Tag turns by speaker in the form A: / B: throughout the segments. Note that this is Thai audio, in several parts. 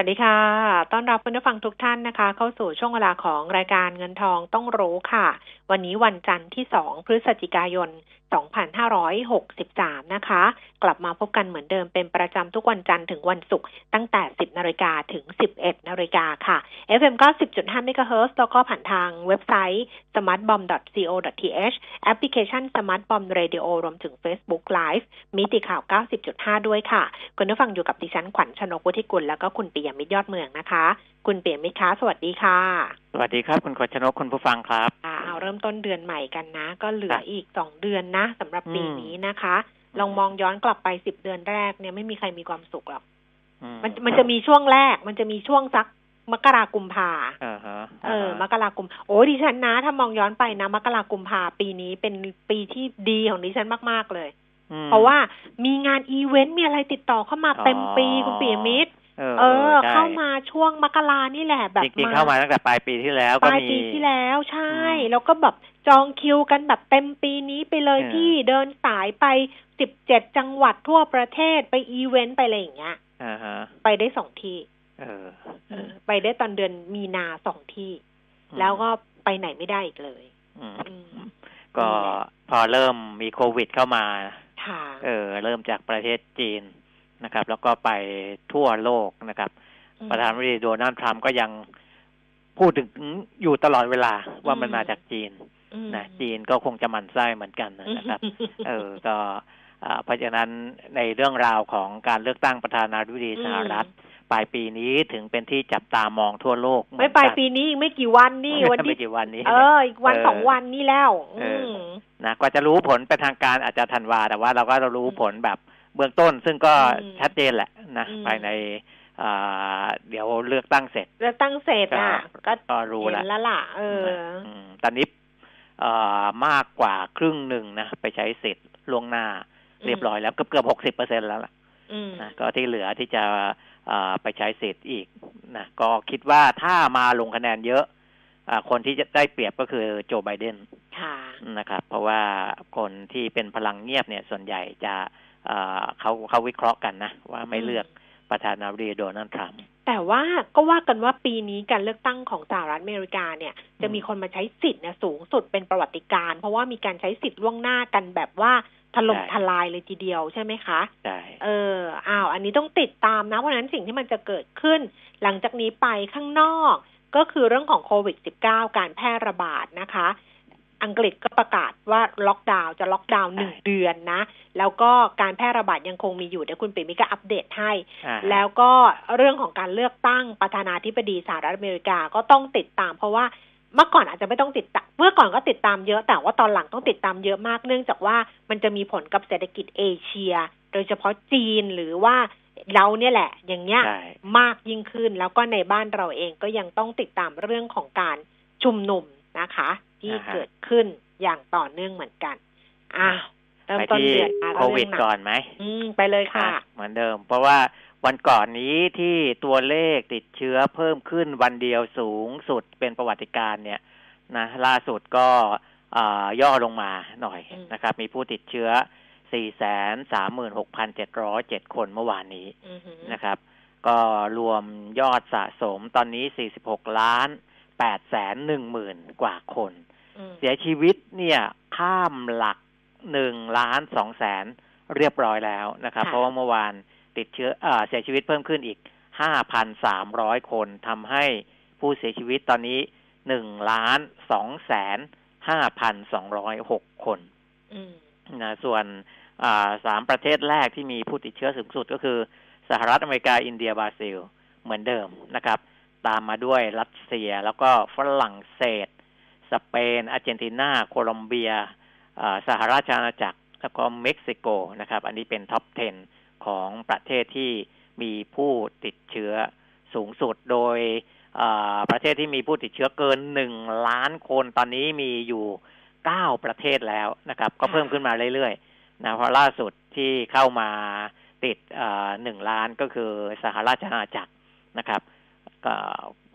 A: วัสดีค่ะ ต้อนรับคุณผู้ฟังทุกท่านนะคะ เข้าสู่ช่วงเวลาของรายการเงินทองต้องรู้ค่ะ วันนี้วันจันทร์ที่ 2 พฤศจิกายน 2563 นะคะ กลับมาพบกันเหมือนเดิมเป็นประจำทุกวันจันทร์ถึงวันศุกร์ตั้งแต่ 10 นาฬิกาถึง 11 นาฬิกาค่ะ FM 90.5 MHz แล้วก็ผ่านทางเว็บไซต์ smartbomb.co.th แอปพลิเคชัน smartbomb radio รวมถึง Facebook Live มิติข่าว 90.5 ด้วยค่ะ คุณผู้ฟังอยู่กับดิฉันขวัญชนกวุฒิกุลแล้วก็คุณปิยมิตรยอดเมืองนะคะ คุณเปียมิตรคะสวัสดีค่ะ
B: สวัสดีครับคุณขวัญชนกคุณผู้ฟังครับ
A: อ่าเอาเริ่มต้นเดือนใหม่กันนะ ก็เหลือ
B: ครับ
A: อีกสองเดือนนะสำหรับปี
B: อืม
A: นี้นะคะ ลองมองย้อนกลับไปสิบเดือนแรกเนี่ยไม่มีใครมีความสุขหรอก
B: อื
A: มันมันจะมีช่วงแรก มันจะมีช่วงสักมกรากุมภา
B: เออฮะ
A: เออ มกรากุม โอ้ดิฉันนะ ถ้ามองย้อนไปนะ มกรากุมภาปีนี้เป็นปีที่ดีของดิฉันมาก ๆ เลย
B: อืม
A: เพราะว่ามีงานอีเวนต์มีอะไรติดต่อเข้ามา
B: อ๋อ
A: เต็มปีคุณปียมิตร
B: เออ
A: เออ
B: ใช่
A: เข้ามาช่วงมกรานี่แหละแบบ
B: จริงๆเข้ามาตั้งแต่ปลายปีที่แล้ว
A: ป
B: ก็
A: ลาย
B: มี
A: ปีที่แล้วใช่
B: อืม
A: แล้วก็แบบจองคิวกันแบบเต็มปีนี้ไปเลย
B: เออ
A: พี่เดินสายไปสิบเจ็ดจังหวัดทั่วประเทศไปอีเวนต์ไปอะไรอย่างเงี้ย
B: อ่าฮะ
A: ไปได้สองที่
B: เออ
A: เออไปได้ตอนเดือนมีนาสองที่
B: อืม
A: แล้วก็ไปไหนไม่ได้อีกเลย
B: อืม
A: อืม
B: ก็
A: นี่แหละ
B: พอเริ่มมีโควิดเข้ามา
A: ค่ะ
B: เออ เริ่มจากประเทศจีน นะครับ แล้วก็ไปทั่วโลกนะครับ
A: อืม
B: ประธานาธิบดีโดนัลด์ทรัมป์ก็ยังพูดถึงอยู่ตลอดเวลาว่ามัน
A: อืม
B: มาจากจีน
A: อืม
B: นะจีนก็คงจะหมั่นไส้เหมือนกันนะครับ เออก็อ่าเพราะฉะนั้นในเรื่องราวของการเลือกตั้งประธานาธิบดีสหรัฐปลายปีนี้ถึงเป็นที่จับตามองทั่วโลกเหอน
A: ไม่
B: กัน
A: ปลายปีนี้อีกไม่กี่วันนี่วัน
B: ไม่
A: ที่
B: กี่วันนี้
A: เอออีกวัน
B: เออ
A: สองวันนี่แล้ว
B: เอ
A: อื
B: อ
A: ม
B: นะกว่าจะรู้ผลเป็นทางการอาจจะธันวาแต่ว่าเราก็รู้ผลแบบ เบื้องต้นซึ่งก็
A: อืม
B: ชัดเจนแหละนะ
A: อืม
B: ภายในอ่าเดี๋ยวเลือกตั้งเสร็จ
A: แล้วตั้งเสร็จอะ ก็
B: ก็รู้
A: เห็น
B: แล้ว
A: แล้วล่ะ เออ
B: มตอนนี้เอ่อมากกว่าครึ่งหนึ่งนะไปใช้สิทธิ์ล่วงหน้าเรียบร้อยแล้วเกือบเกือบหกสิบเปอร์เซ็นแล้วล่ะ
A: อืม
B: นะก็ที่เหลือที่จะเอ่อไปใช้สิทธิ์อีกนะก็คิดว่าถ้ามาลงคะแนนเยอะอาคนที่จะได้เปรียบก็คือโจไบเดน
A: ค่ะ
B: นะครับ เพราะว่าคนที่เป็นพลังเงียบเนี่ยส่วนใหญ่จะ เอ่อเขาเขาวิเคราะห์กันนะว่าไม่
A: อืม
B: เลือกประธานาธิบดีโดนัลด์ทรัมป์
A: แต่ว่าก็ว่ากันว่าปีนี้การเลือกตั้งของสหรัฐอเมริกาเนี่ย จะมีคนมาใช้สิทธิ์เนี่ยสูงสุดเป็นประวัติการณ์เพราะว่ามีการใช้สิทธิ์ล่วงหน้ากันแบบว่าถล่ม
B: ใช่
A: ทลายเลยทีเดียวใช่ไหมคะ
B: ใช่
A: เอออ้าวอันนี้ต้องติดตามนะเพราะฉะนั้นสิ่งที่มันจะเกิดขึ้น หลังจากนี้ไปข้างนอก ก็คือเรื่องของโควิด -19 การแพร่ระบาดนะคะ อังกฤษก็ประกาศว่าล็อกดาวน์จะล็อกดาวน์หนึ่งเดือนนะ แล้วก็การแพร่ระบาดยังคงมีอยู่เดี๋ยวคุณปิ่มมิก็อัปเดตให้
B: อ่า
A: แล้วก็เรื่องของการเลือกตั้งประธานาธิบดีสหรัฐอเมริกาก็ต้องติดตาม เพราะว่าเมื่อก่อนอาจจะไม่ต้องติดตามเมื่อก่อนก็ติดตามเยอะแต่ว่าตอนหลังต้องติดตามเยอะมากเนื่องจากว่ามันจะมีผลกับเศรษฐกิจเอเชีย โดยเฉพาะจีนหรือว่าเราเนี่ยแหละ อย่างเงี้ย
B: ใช่
A: มากยิ่งขึ้นแล้วก็ในบ้านเราเองก็ยังต้องติดตามเรื่องของการชุมนุม นะคะ ที่
B: อ่าฮะ
A: เกิดขึ้นอย่างต่อเนื่องเหมือนกันอ้าวเริ่ม
B: ไป
A: ต้น
B: ที่
A: เดือนมา
B: โควิด
A: เรื่องหนัก
B: ก่อนไหม
A: อืมไปเลยค่ะ
B: อะ เหมือนเดิม เพราะว่าวันก่อนนี้ที่ตัวเลขติดเชื้อเพิ่มขึ้นวันเดียวสูงสุดเป็นประวัติการณ์เนี่ยนะล่าสุดก็อ่าย่อลงมาหน่อย
A: อืม
B: นะครับ มีผู้ติดเชื้อ 436,707 คนเมื่อวานนี้
A: อือหือ
B: นะครับ ก็รวมยอดสะสมตอนนี้ 46 ล้าน 8แสน1หมื่นกว่าคน
A: อืม
B: เสียชีวิตเนี่ยข้ามหลักหนึ่งล้านสองแสนเรียบร้อยแล้วนะครับ
A: ค่ะ
B: เพราะว่าเมื่อวานติดเชื้อเออเสียชีวิตเพิ่มขึ้นอีกห้าพันสามร้อยคนทำให้ผู้เสียชีวิตตอนนี้หนึ่งล้านสองแสนห้าพันสองร้อยหกคน
A: อืม
B: นะส่วนอ่าสามประเทศแรกที่มีผู้ติดเชื้อสูงสุดก็คือ สหรัฐอเมริกาอินเดียบราซิล เหมือนเดิมนะครับ ตามมาด้วยรัสเซีย แล้วก็ฝรั่งเศส สเปน อาร์เจนตินา โคลอมเบียอ่าสหราชอาณาจักร แล้วก็เม็กซิโกนะครับ อันนี้เป็น top 10 ของประเทศที่มีผู้ติดเชื้อสูงสุดโดยประเทศที่มีผู้ติดเชื้อเกินหนึ่งล้านคนตอนนี้มีอยู่เก้าประเทศแล้วนะครับ ก็เพิ่มขึ้นมาเรื่อยๆนะเพราะล่าสุดที่เข้ามาติดหนึ่งล้านก็คือสหราชอาณาจักรนะครับ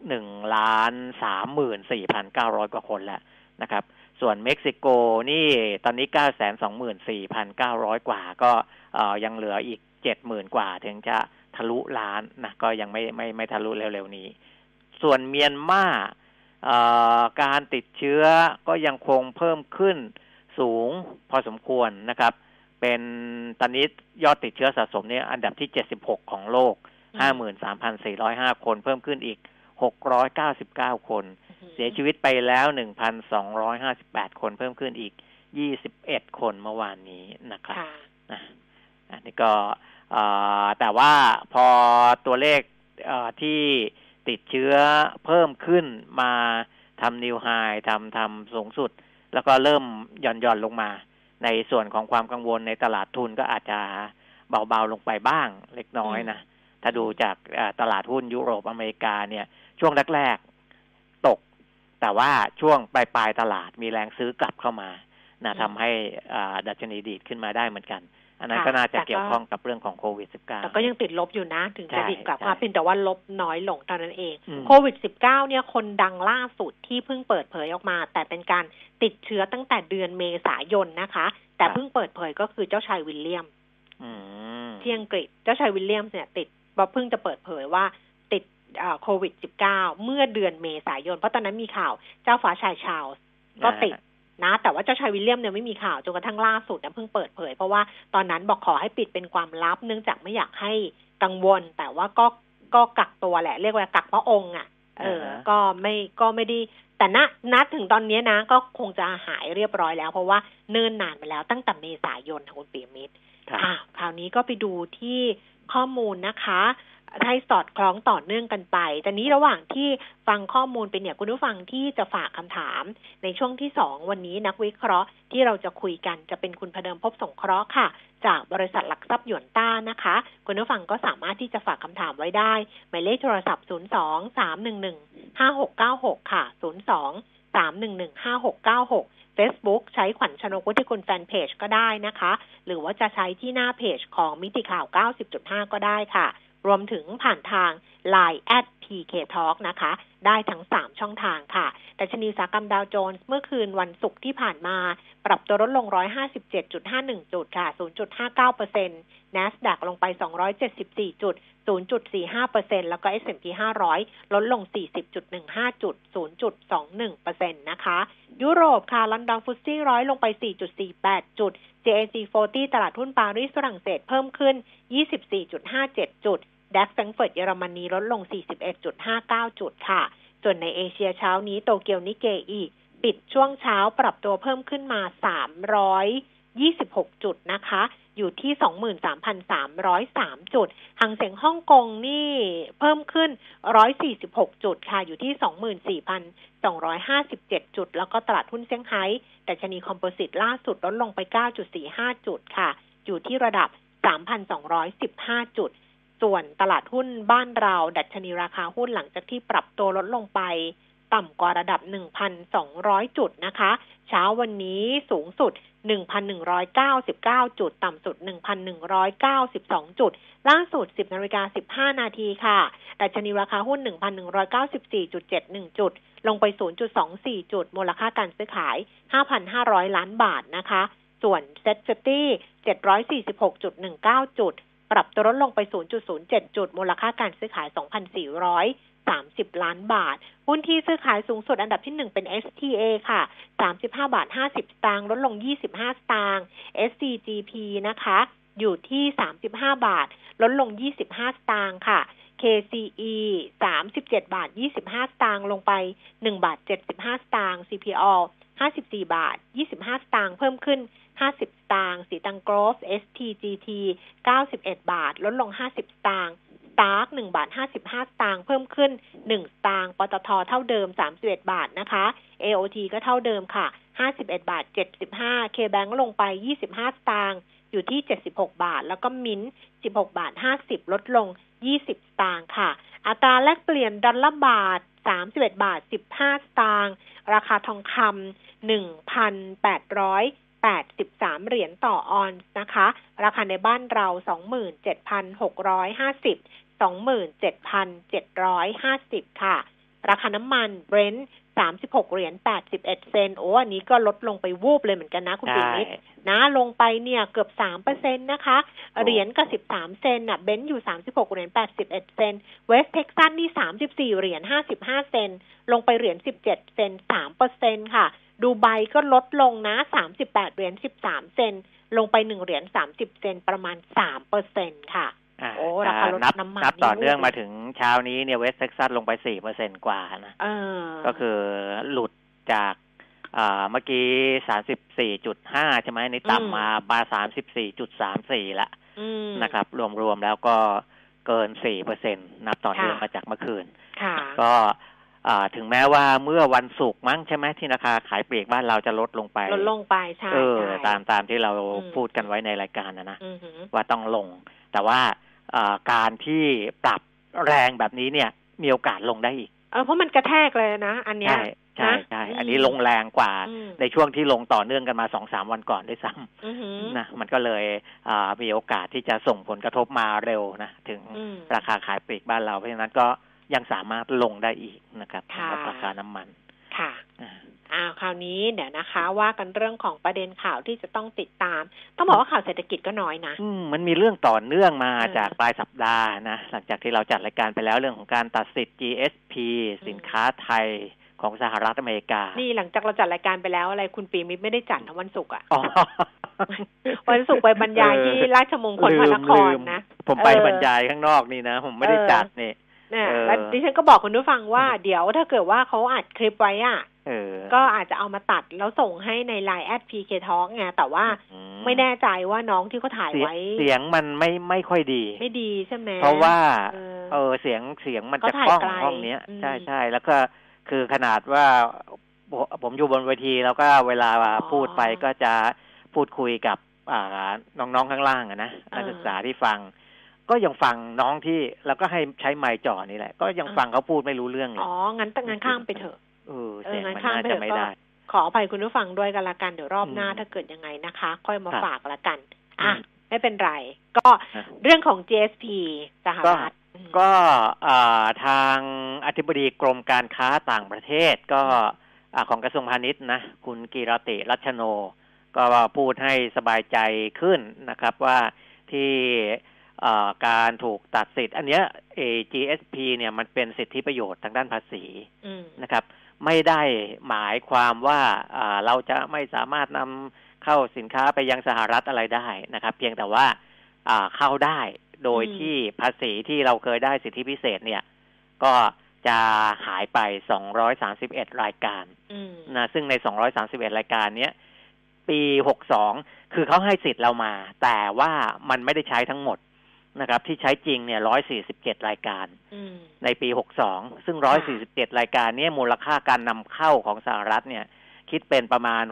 B: หนึ่งล้านสามหมื่นสี่พันเก้าร้อยกว่าคนแล้วนะครับ ส่วนเม็กซิโกนี่ตอนนี้เก้าแสนสองหมื่นสี่พันเก้าร้อยกว่า ก็ยังเหลืออีกเจ็ดหมื่นกว่า ถึงจะทะลุล้านนะก็ยังไม่ไม่ไม่ทะลุเร็วๆนี้ ส่วนเมียนมาการติดเชื้อก็ยังคงเพิ่มขึ้นสูงพอสมควรนะครับ เป็นตอนนี้ยอดติดเชื้อสะสมเนี่ยอันดับที่ 76 ของโลก 53,405คนเพิ่มขึ้นอีก699คน เสียชีวิตไปแล้ว1,258คนเพิ่มขึ้นอีก21คนเมื่อวานนี้นะครับอันนี้ก็แต่ว่าพอตัวเลขที่ติดเชื้อเพิ่มขึ้นมาทำนิวไฮทำทำสูงสุด แล้วก็เริ่มหย่อนหย่อนลงมา ในส่วนของความกังวลในตลาดทุนก็อาจจะเบาๆลงไปบ้างเล็กน้อยนะ ถ้าดูจากตลาดหุ้นยุโรปอเมริกาเนี่ยช่วงแรกๆตก แต่ว่าช่วงปลายปลายตลาดมีแรงซื้อกลับเข้ามานะทำให้ดัชนีดีดขึ้นมาได้เหมืมือนกัน อันนั้นก็น่าจะเกี่ยวข้องกับเรื่องของโควิด -19
A: แต่ก็ยังติดลบอยู่นะ ถึงจะดิดกลับมาเพียงแต่ว่าลบน้อยลงเท่านั้นเองโควิด -19 เนี่ยคนดังล่าสุดที่เพิ่งเปิดเผยออกมา แต่เป็นการติดเชื้อตั้งแต่เดือนเมษายนนะคะ แต่เพิ่งเปิดเผยก็คือเจ้าชายวิลเลียมที่อังกฤษเจ้าชายวิลเลียมเนี่ยติด เพิ่งจะเปิดเผยว่าติดโควิด -19 เมื่อเดือนเมษายน เพราะตอนนั้นมีข่าวเจ้าฟ้าชายชาวก็ติดนะ แต่ว่าเจ้าชายวิลเลียมเนี่ยไม่มีข่าวจนกระทั่งล่าสุดเนี่ยเพิ่งเปิดเผย เพราะว่าตอนนั้นบอกขอให้ปิดเป็นความลับ เนื่องจากไม่อยากให้กังวล แต่ว่าก็ก็กักตัวแหละ เรียกว่ากักพระองค์อะ เออ ก็ไม่ก็ไม่ได้แต่ณนัดถึงตอนนี้นะ ก็คงจะหายเรียบร้อยแล้ว เพราะว่าเนิ่นนานไปแล้วตั้งแต่เมษายนคุณปีมิตรอ่าคราวนี้ก็ไปดูที่ ข้อมูลนะคะให้สอดคล้องต่อเนื่องกันไป แต่นี้ระหว่างที่ฟังข้อมูลเป็นเนี่ยคุณผู้ฟังที่จะฝากคำถาม ในช่วงที่สองวันนี้นักวิเคราะห์ที่เราจะคุยกันจะเป็นคุณพเดิมพบสงเคราะห์ค่ะ จากบริษัทหลักทรัพย์หยวนต้านะคะ คุณผู้ฟังก็สามารถที่จะฝากคำถามไว้ได้ หมายเลขโทรศัพท์ 0 2 3 1 1 5 6 9 6 ค่ะ 0 2 3 1 1 5 6 9 6 Facebook ใช้ขวัญชนกุธิคุณแฟนเพจก็ได้นะคะ หรือว่าจะใช้ที่หน้าเพจของมิติข่าว 90.5 ก็ได้ค่ะ รวมถึงผ่านทาง Line at PK Talk นะคะ ได้ทั้ง 3 ช่องทางค่ะ แต่ชนีสากรรมดาวโจนส์เมื่อคืนวันศุกร์ที่ผ่านมา ปรับตัวลดลง 157.51 จุดค่ะ 0.59% NASDAQ ลงไป 274 จุด 0.45%แล้วก็ S&P 500 ลดลง 40.15 จุด 0.21%นะคะ ยุโรปค่ะ ลอนดอนฟุตซี่ร้อยลงไป 4.48 จุด JAC 40 ตลาดหุ้นปารีสฝรั่งเศสเพิ่มขึ้น 24.57 จุด ดัคแฟงเฟิร์ตเยอรมนีลดลง 41.59 จุดค่ะ ส่วนในเอเชียเช้านี้โตเกียวนิเกอีปิดช่วงเช้าปรับตัวเพิ่มขึ้นมา 326 จุดนะคะ อยู่ที่ 23,303 จุดหังเสียงฮ่องกงนี่เพิ่มขึ้น 146 จุดค่ะ อยู่ที่ 24,257 จุด แล้วก็ตลาดหุ้นเซี่ยงไฮ้แต่ชนีคอมโพสิตล่าสุดลดลงไป 9.45 จุดค่ะ อยู่ที่ระดับ 3,215 จุด ส่วนตลาดหุ้นบ้านเรา ดัชนีราคาหุ้นหลังจากที่ปรับตัวลดลงไป ต่ำกว่าระดับ 1,200 จุดนะคะ เช้าวันนี้สูงสุด 1,199 จุด ต่ำสุด 1,192 จุด ล่าสุด 10นาฬิกา15 นาทีค่ะดัชนีราคาหุ้น 1,194.71 จุด ลงไป 0.24 จุด มูลค่าการซื้อขาย 5,500 ล้านบาทนะคะ ส่วนเซ็ตซิตี้746.19 จุด ปรับตัวลดลงไป 0.07 จุด มูลค่าการซื้อขาย 2,400 30 ล้านบาท หุ้นที่ซื้อขายสูงสุดอันดับที่ 1 เป็น STA ค่ะ 35 บาท 50 สตางค์ ลดลง 25 สตางค์ SCGP นะคะ อยู่ที่ 35 บาท ลดลง 25 สตางค์ค่ะ KCE 37 บาท 25 สตางค์ ลงไป 1 บาท 75 สตางค์ CPO 54 บาท 25 สตางค์ เพิ่มขึ้น 50 สตางค์ สีตังกรอฟ STGT 91 บาท ลดลง 50 สตางค์ ตาร์กหนึ่งบาทห้าสิบห้าสตางค์เพิ่มขึ้นหนึ่งสตางค์ปตทเท่าเดิมสามสิบเอ็ดบาทนะคะ AOT ก็เท่าเดิมค่ะห้าสิบเอ็ดบาทเจ็ดสิบห้าเคแบงลงไปยี่สิบห้าสตางค์อยู่ที่เจ็ดสิบหกบาท แล้วก็มิ้นสิบหกบาทห้าสิบลดลงยี่สิบสตางค์ค่ะ อัตราแลกเปลี่ยนดอลลาร์บาทสามสิบเอ็ดบาทสิบห้าสตางค์ราคาทองคำหนึ่งพันแปดร้อย83 เหรียญต่อออนซ์นะคะ ราคาในบ้านเรา 27,650 27,750 ค่ะ ราคาน้ำมันเบรนท์36เหรียญ81เซนต์โอ้อันนี้ก็ลดลงไปวูบเลยเหมือนกันนะคุณปิ่นนิดนะลงไปเนี่ยเกือบสามเปอร์เซ็นตนะคะ เหรียญกับสิบสามเซนต์น่ะเบรนท์อยู่สามสิบหกเหรียญแปดสิบเอ็ดเซนต์เวสต์เท็กซัสนี่สามสิบสี่เหรียญห้าสิบห้าเซนต์ลงไปเหรียญสิบเจ็ดเซนต์สามเปอร์เซ็นค่ะ ดูไบก็ลดลงนะสามสิบแปดเหรียญสิบสามเซนต์ลงไปหนึ่งเหรียญสามสิบเซนต์ประมาณสามเปอร์เซ็นค่ะ
B: อ่า
A: โอ้ราคารถ
B: นับ
A: น้ำมัน
B: นับต่อ
A: นี่
B: เนื่อง
A: วูบเลย
B: มาถึงเช้านี้เนี่ยเวสเท็กซัสลงไปสี่เปอร์เซ็นกว่านะ
A: เออ
B: ก็คือหลุดจากอ่าเมื่อกี้สามสิบสี่จุดห้าใช่ไหมในต่ำมาบาสามสิบสี่จุดสามสี่ละ
A: อืม
B: นะครับ รวมๆแล้วก็เกินสี่เปอร์เซ็นนับต่อเนื่อง
A: ค่ะ
B: มาจากเมื่อคืน
A: ค่ะ
B: ก็อ่าถึงแม้ว่าเมื่อวันศุกร์มั้งใช่ไหมที่ราคาขายปลีกบ้านเราจะลดลงไป
A: ลดลงไปใช่
B: เออ
A: ใช่
B: ตามตามที่เรา
A: อืม
B: พูดกันไว้ในรายการนะนะ
A: อือหือ
B: ว่าต้องลง แต่ว่าอ่า การที่ปรับแรงแบบนี้เนี่ย มีโอกาสลงได้อีก
A: เออเพราะมันกระแทกเลยนะ อันเนี้ย
B: ใช่ใช่
A: นะ
B: ใช่
A: อืม
B: อันนี้ลงแรงกว่า
A: อืม
B: ในช่วงที่ลงต่อเนื่องกันมาสองสามวันก่อนด้วยซ้
A: อือหือำ
B: นะ มันก็เลยอ่ามีโอกาสที่จะส่งผลกระทบมาเร็วนะ ถึง
A: อืม
B: ราคาขายปลีกบ้านเรา เพราะฉะนั้นก็ยังสามารถลงได้อีกนะครับ
A: ค่ะ
B: สำหรับราคาน้ำมัน
A: ค่ะ
B: อ่า
A: อ้าวคราวนี้เดี๋ยวนะคะ ว่ากันเรื่องของประเด็นข่าวที่จะต้องติดตาม ต้องบอกว่าข่าวเศรษฐกิจก็น้อยนะ
B: อืมมันมีเรื่องต่อเนื่องมา
A: เออ
B: จากปลายสัปดาห์นะหลังจากที่เราจัดรายการไปแล้วเรื่องของการตัดสิทธิ์ GSP สินค้าไทยของสหรัฐอเมริกา
A: นี่หลังจากเราจัดรายการไปแล้วอะไรคุณปีมิตรไม่ได้จัดนะวันศุกร์อะ
B: อ๋อ
A: วันศุกร์ไปบรรยายที่ราชมงคลพระนคร
B: ลืม
A: นะ
B: ผมไป
A: เออ
B: บรรยายข้างนอกนี่นะ ผมไม่ได้
A: เออ
B: จัดนี่
A: เนี่ย
B: เออ
A: แล้วดิฉันก็บอกคุณผู้ฟังว่าเดี๋ยวถ้าเกิดว่าเขาอัดคลิปไว้อะ
B: เออ
A: ก็อาจจะเอามาตัดแล้วส่งให้ในไลน์แอด PK ทองไงแต่ว่า
B: อื
A: ไม่แน่ใจว่าน้องที่เขาถ่าย
B: เสียง
A: ไว้
B: เสียงมันไม่ไม่ค่อยดี
A: ไม่ดีใช่ไหม
B: เพราะว่า
A: เออ
B: เออเสียงเสียงมัน
A: ก็
B: จะ
A: ถ่าย
B: กล้อง
A: ไกล
B: ห้องเนี้ย
A: อืม
B: ใช่ใช่แล้วก็คือขนาดว่าผมผมอยู่บนเวทีแล้วก็เวลา
A: อ๋อ
B: พูดไปก็จะพูดคุยกับอ่าน้องๆข้างล่างอะนะ
A: เออ
B: นักศึกษาที่ฟัง ก็ยังฟังน้องที่แล้วก็ให้ใช้ไมค์จ่อนี่แหละ ก็ยัง
A: เออ
B: ฟังเขาพูดไม่รู้เรื่องเลย
A: อ๋องั้นตั้งงั้นข้ามไปเถอะ
B: เออ
A: เออ
B: เสียง
A: งั้น
B: มัน
A: ข้าม
B: น่า
A: ไป
B: จะ
A: เถอะ
B: ไม่
A: ก็
B: ได้
A: ขออภัยคุณผู้ฟังด้วยกันละกันเดี๋ยวรอบหน้า
B: อืม
A: ถ้าเกิดยังไงนะคะ ค่อยมา
B: ครับ
A: ฝากละกัน อะ
B: อืม
A: ไม่เป็นไร ก็
B: ฮะ
A: เรื่องของ GSP สหรัฐอืม
B: ก็อ่าทางอธิบดีกรมการค้าต่างประเทศก็อ่าของกระทรวงพาณิชย์นะ คุณกีรติรัชโน ก็พูดให้สบายใจขึ้นนะครับว่าที่อ่าการถูกตัดสิทธิ์ อันเนี้ยเอ GSP เนี่ยมันเป็นสิทธิประโยชน์ทางด้านภาษี
A: อืม
B: นะครับ ไม่ได้หมายความว่าอ่าเราจะไม่สามารถนำเข้าสินค้าไปยังสหรัฐอะไรได้นะครับ เพียงแต่ว่าอ่าเข้าได้โดย
A: อืม
B: ที่ภาษีที่เราเคยได้สิทธิพิเศษเนี่ย ก็จะหายไป 231 รายการ
A: อืม
B: นะซึ่งใน 231 รายการเนี้ยปี 62 คือเขาให้สิทธิ์เรามา แต่ว่ามันไม่ได้ใช้ทั้งหมด นะครับ ที่ใช้จริงเนี่ย147รายการ
A: อืม
B: ในปี62ซึ่ง
A: ค่ะ
B: 147รายการเนี้มูลค่าการนำเข้าของสหรัฐเนี่ย คิดเป็นประมาณ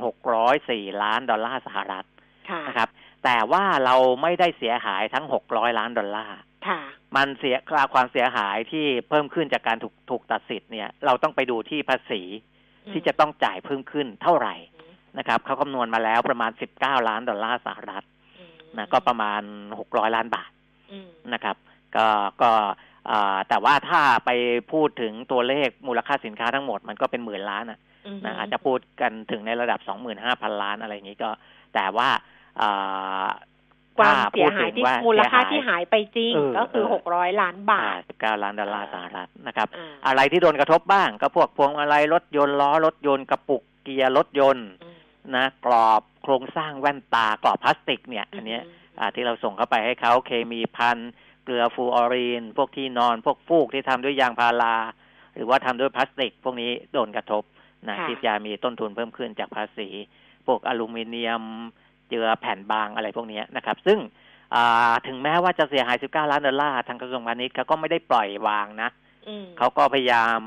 B: 604ล้านดอลลาร์สหรัฐ
A: ค่ะ
B: นะครับ แต่ว่าเราไม่ได้เสียหายทั้ง600ล้านดอลลาร์
A: ค่ะ
B: มันเสียความเสียหายที่เพิ่มขึ้นจากการถูกถูกตัดสิทธิ์เนี่ย เราต้องไปดูที่ภาษีที่จะต้องจ่ายเพิ่มขึ้นเท่าไหร่นะครับเขาคำนวณมาแล้วประมาณ19ล้านดอลลาร์สหรัฐ
A: อืม
B: นะก็ประมาณ600ล้านบาท
A: อืม
B: นะครับ ก็ก็อ่าแต่ว่าถ้าไปพูดถึงตัวเลขมูลค่าสินค้าทั้งหมดมันก็เป็นหมื่นล้านนะ
A: อืม
B: นะอาจจะพูดกันถึงในระดับ25,000ล้านอะไรอย่างนี้ก็ แต่ว่าอ่า
A: ความเสียหาย
B: พูดถึง
A: ที่
B: ว่า
A: มูลค่าที่
B: เสียหาย
A: หายไปจริง
B: เออ
A: ก็คือ
B: เออ
A: หกร้อยล้านบาท
B: 19ล้านดอลลาร์สหรัฐนะครับ
A: อ่า
B: อะไรที่โดนกระทบบ้าง ก็พวกพวงมาลัยรถยนต์ล้อรถยนต์กระปุกเกียร์รถยนต์
A: อืม
B: นะกรอบโครงสร้างแว่นตากรอบพลาสติกเนี่ย อันเนี้ยอ่า ที่เราส่งเข้าไปให้เขาเคมีพันเกลือฟลูออรีน พวกที่นอนพวกฟูกที่ทำด้วยยางพารา หรือว่าทำด้วยพลาสติก พวกนี้โดนกระทบนะ
A: ค่ะ
B: ที่จะมีต้นทุนเพิ่มขึ้นจากภาษี พวกอลูมิเนียมเจือแผ่นบางอะไรพวกเนี้ยนะครับ ซึ่งอ่าถึงแม้ว่าจะเสียหาย 19 ล้านดอลลาร์ทางกระทรวงพาณิชย์เขาก็ไม่ได้ปล่อยวางนะ
A: อืม
B: เขาก็พยายาม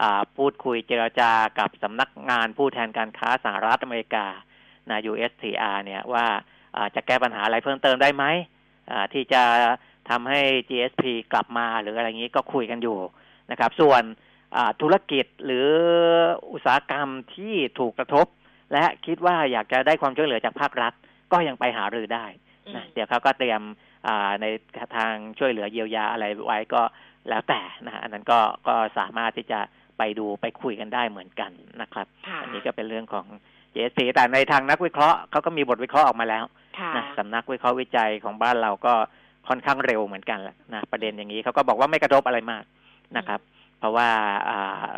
B: อ่าพูดคุยเจรจากับสำนักงานผู้แทนการค้าสหรัฐอเมริกานะ USTR เนี่ยว่าอ่า จะแก้ปัญหาอะไรเพิ่มเติมได้ไหมอ่าที่จะทำให้ GSP กลับมาหรืออะไรอย่างนี้ก็คุยกันอยู่นะครับ ส่วนธุรกิจหรืออุตสาหกรรมที่ถูกกระทบ และคิดว่าอยากจะได้ความช่วยเหลือจากภาครัฐ ก็ยังไปหารือได้นะเดี๋ยวเขาก็เตรียมในทางช่วยเหลือเยียวยาอะไรไว้ก็แล้วแต่นะอันนั้นก็ก็สามารถที่จะไปดูไปคุยกันได้เหมือนกันนะครับ อันนี้ก็เป็นเรื่องของ JSP แต่ในทางนักวิเคราะห์เขาก็มีบทวิเคราะห์ออกมาแล้ว นะสำนักวิเคราะห์วิจัยของบ้านเราก็ค่อนข้างเร็วเหมือนกันแหละนะประเด็นอย่างนี้เขาก็บอกว่าไม่กระทบอะไรมากนะครับ เพราะว่า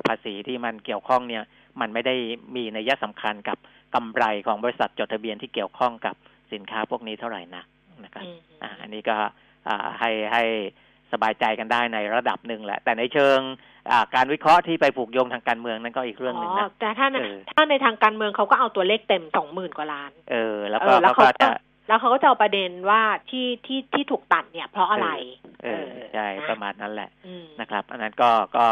B: ภาษีที่มันเกี่ยวข้องเนี่ย มันไม่ได้มีในยะสำคัญกับกำไรของบริษัทจดทะเบียนที่เกี่ยวข้องกับสินค้าพวกนี้เท่าไหร่นะนะครับอันนี้ก็ให้ให้ สบายใจกันได้ในระดับหนึ่งแหละ แต่ในเชิงการวิเคราะห์ที่ไปผูกโยงทางการเมืองนั่นก็อีกเรื่องหนึ่งนะ
A: แต่ถ้าถ้าในทางการเมืองเขาก็เอาตัวเลขเต็มสองหมื่นกว่าล้าน
B: เออ แล้วก็แล้วเขาจะ
A: แล้วเขาก็จะเอาประเด็นว่าที่ที่ที่ถูกตัดเนี่ย เพราะอะไร
B: เออใช่ประมาณนั้นแหละนะครับ อันนั้นก็ก็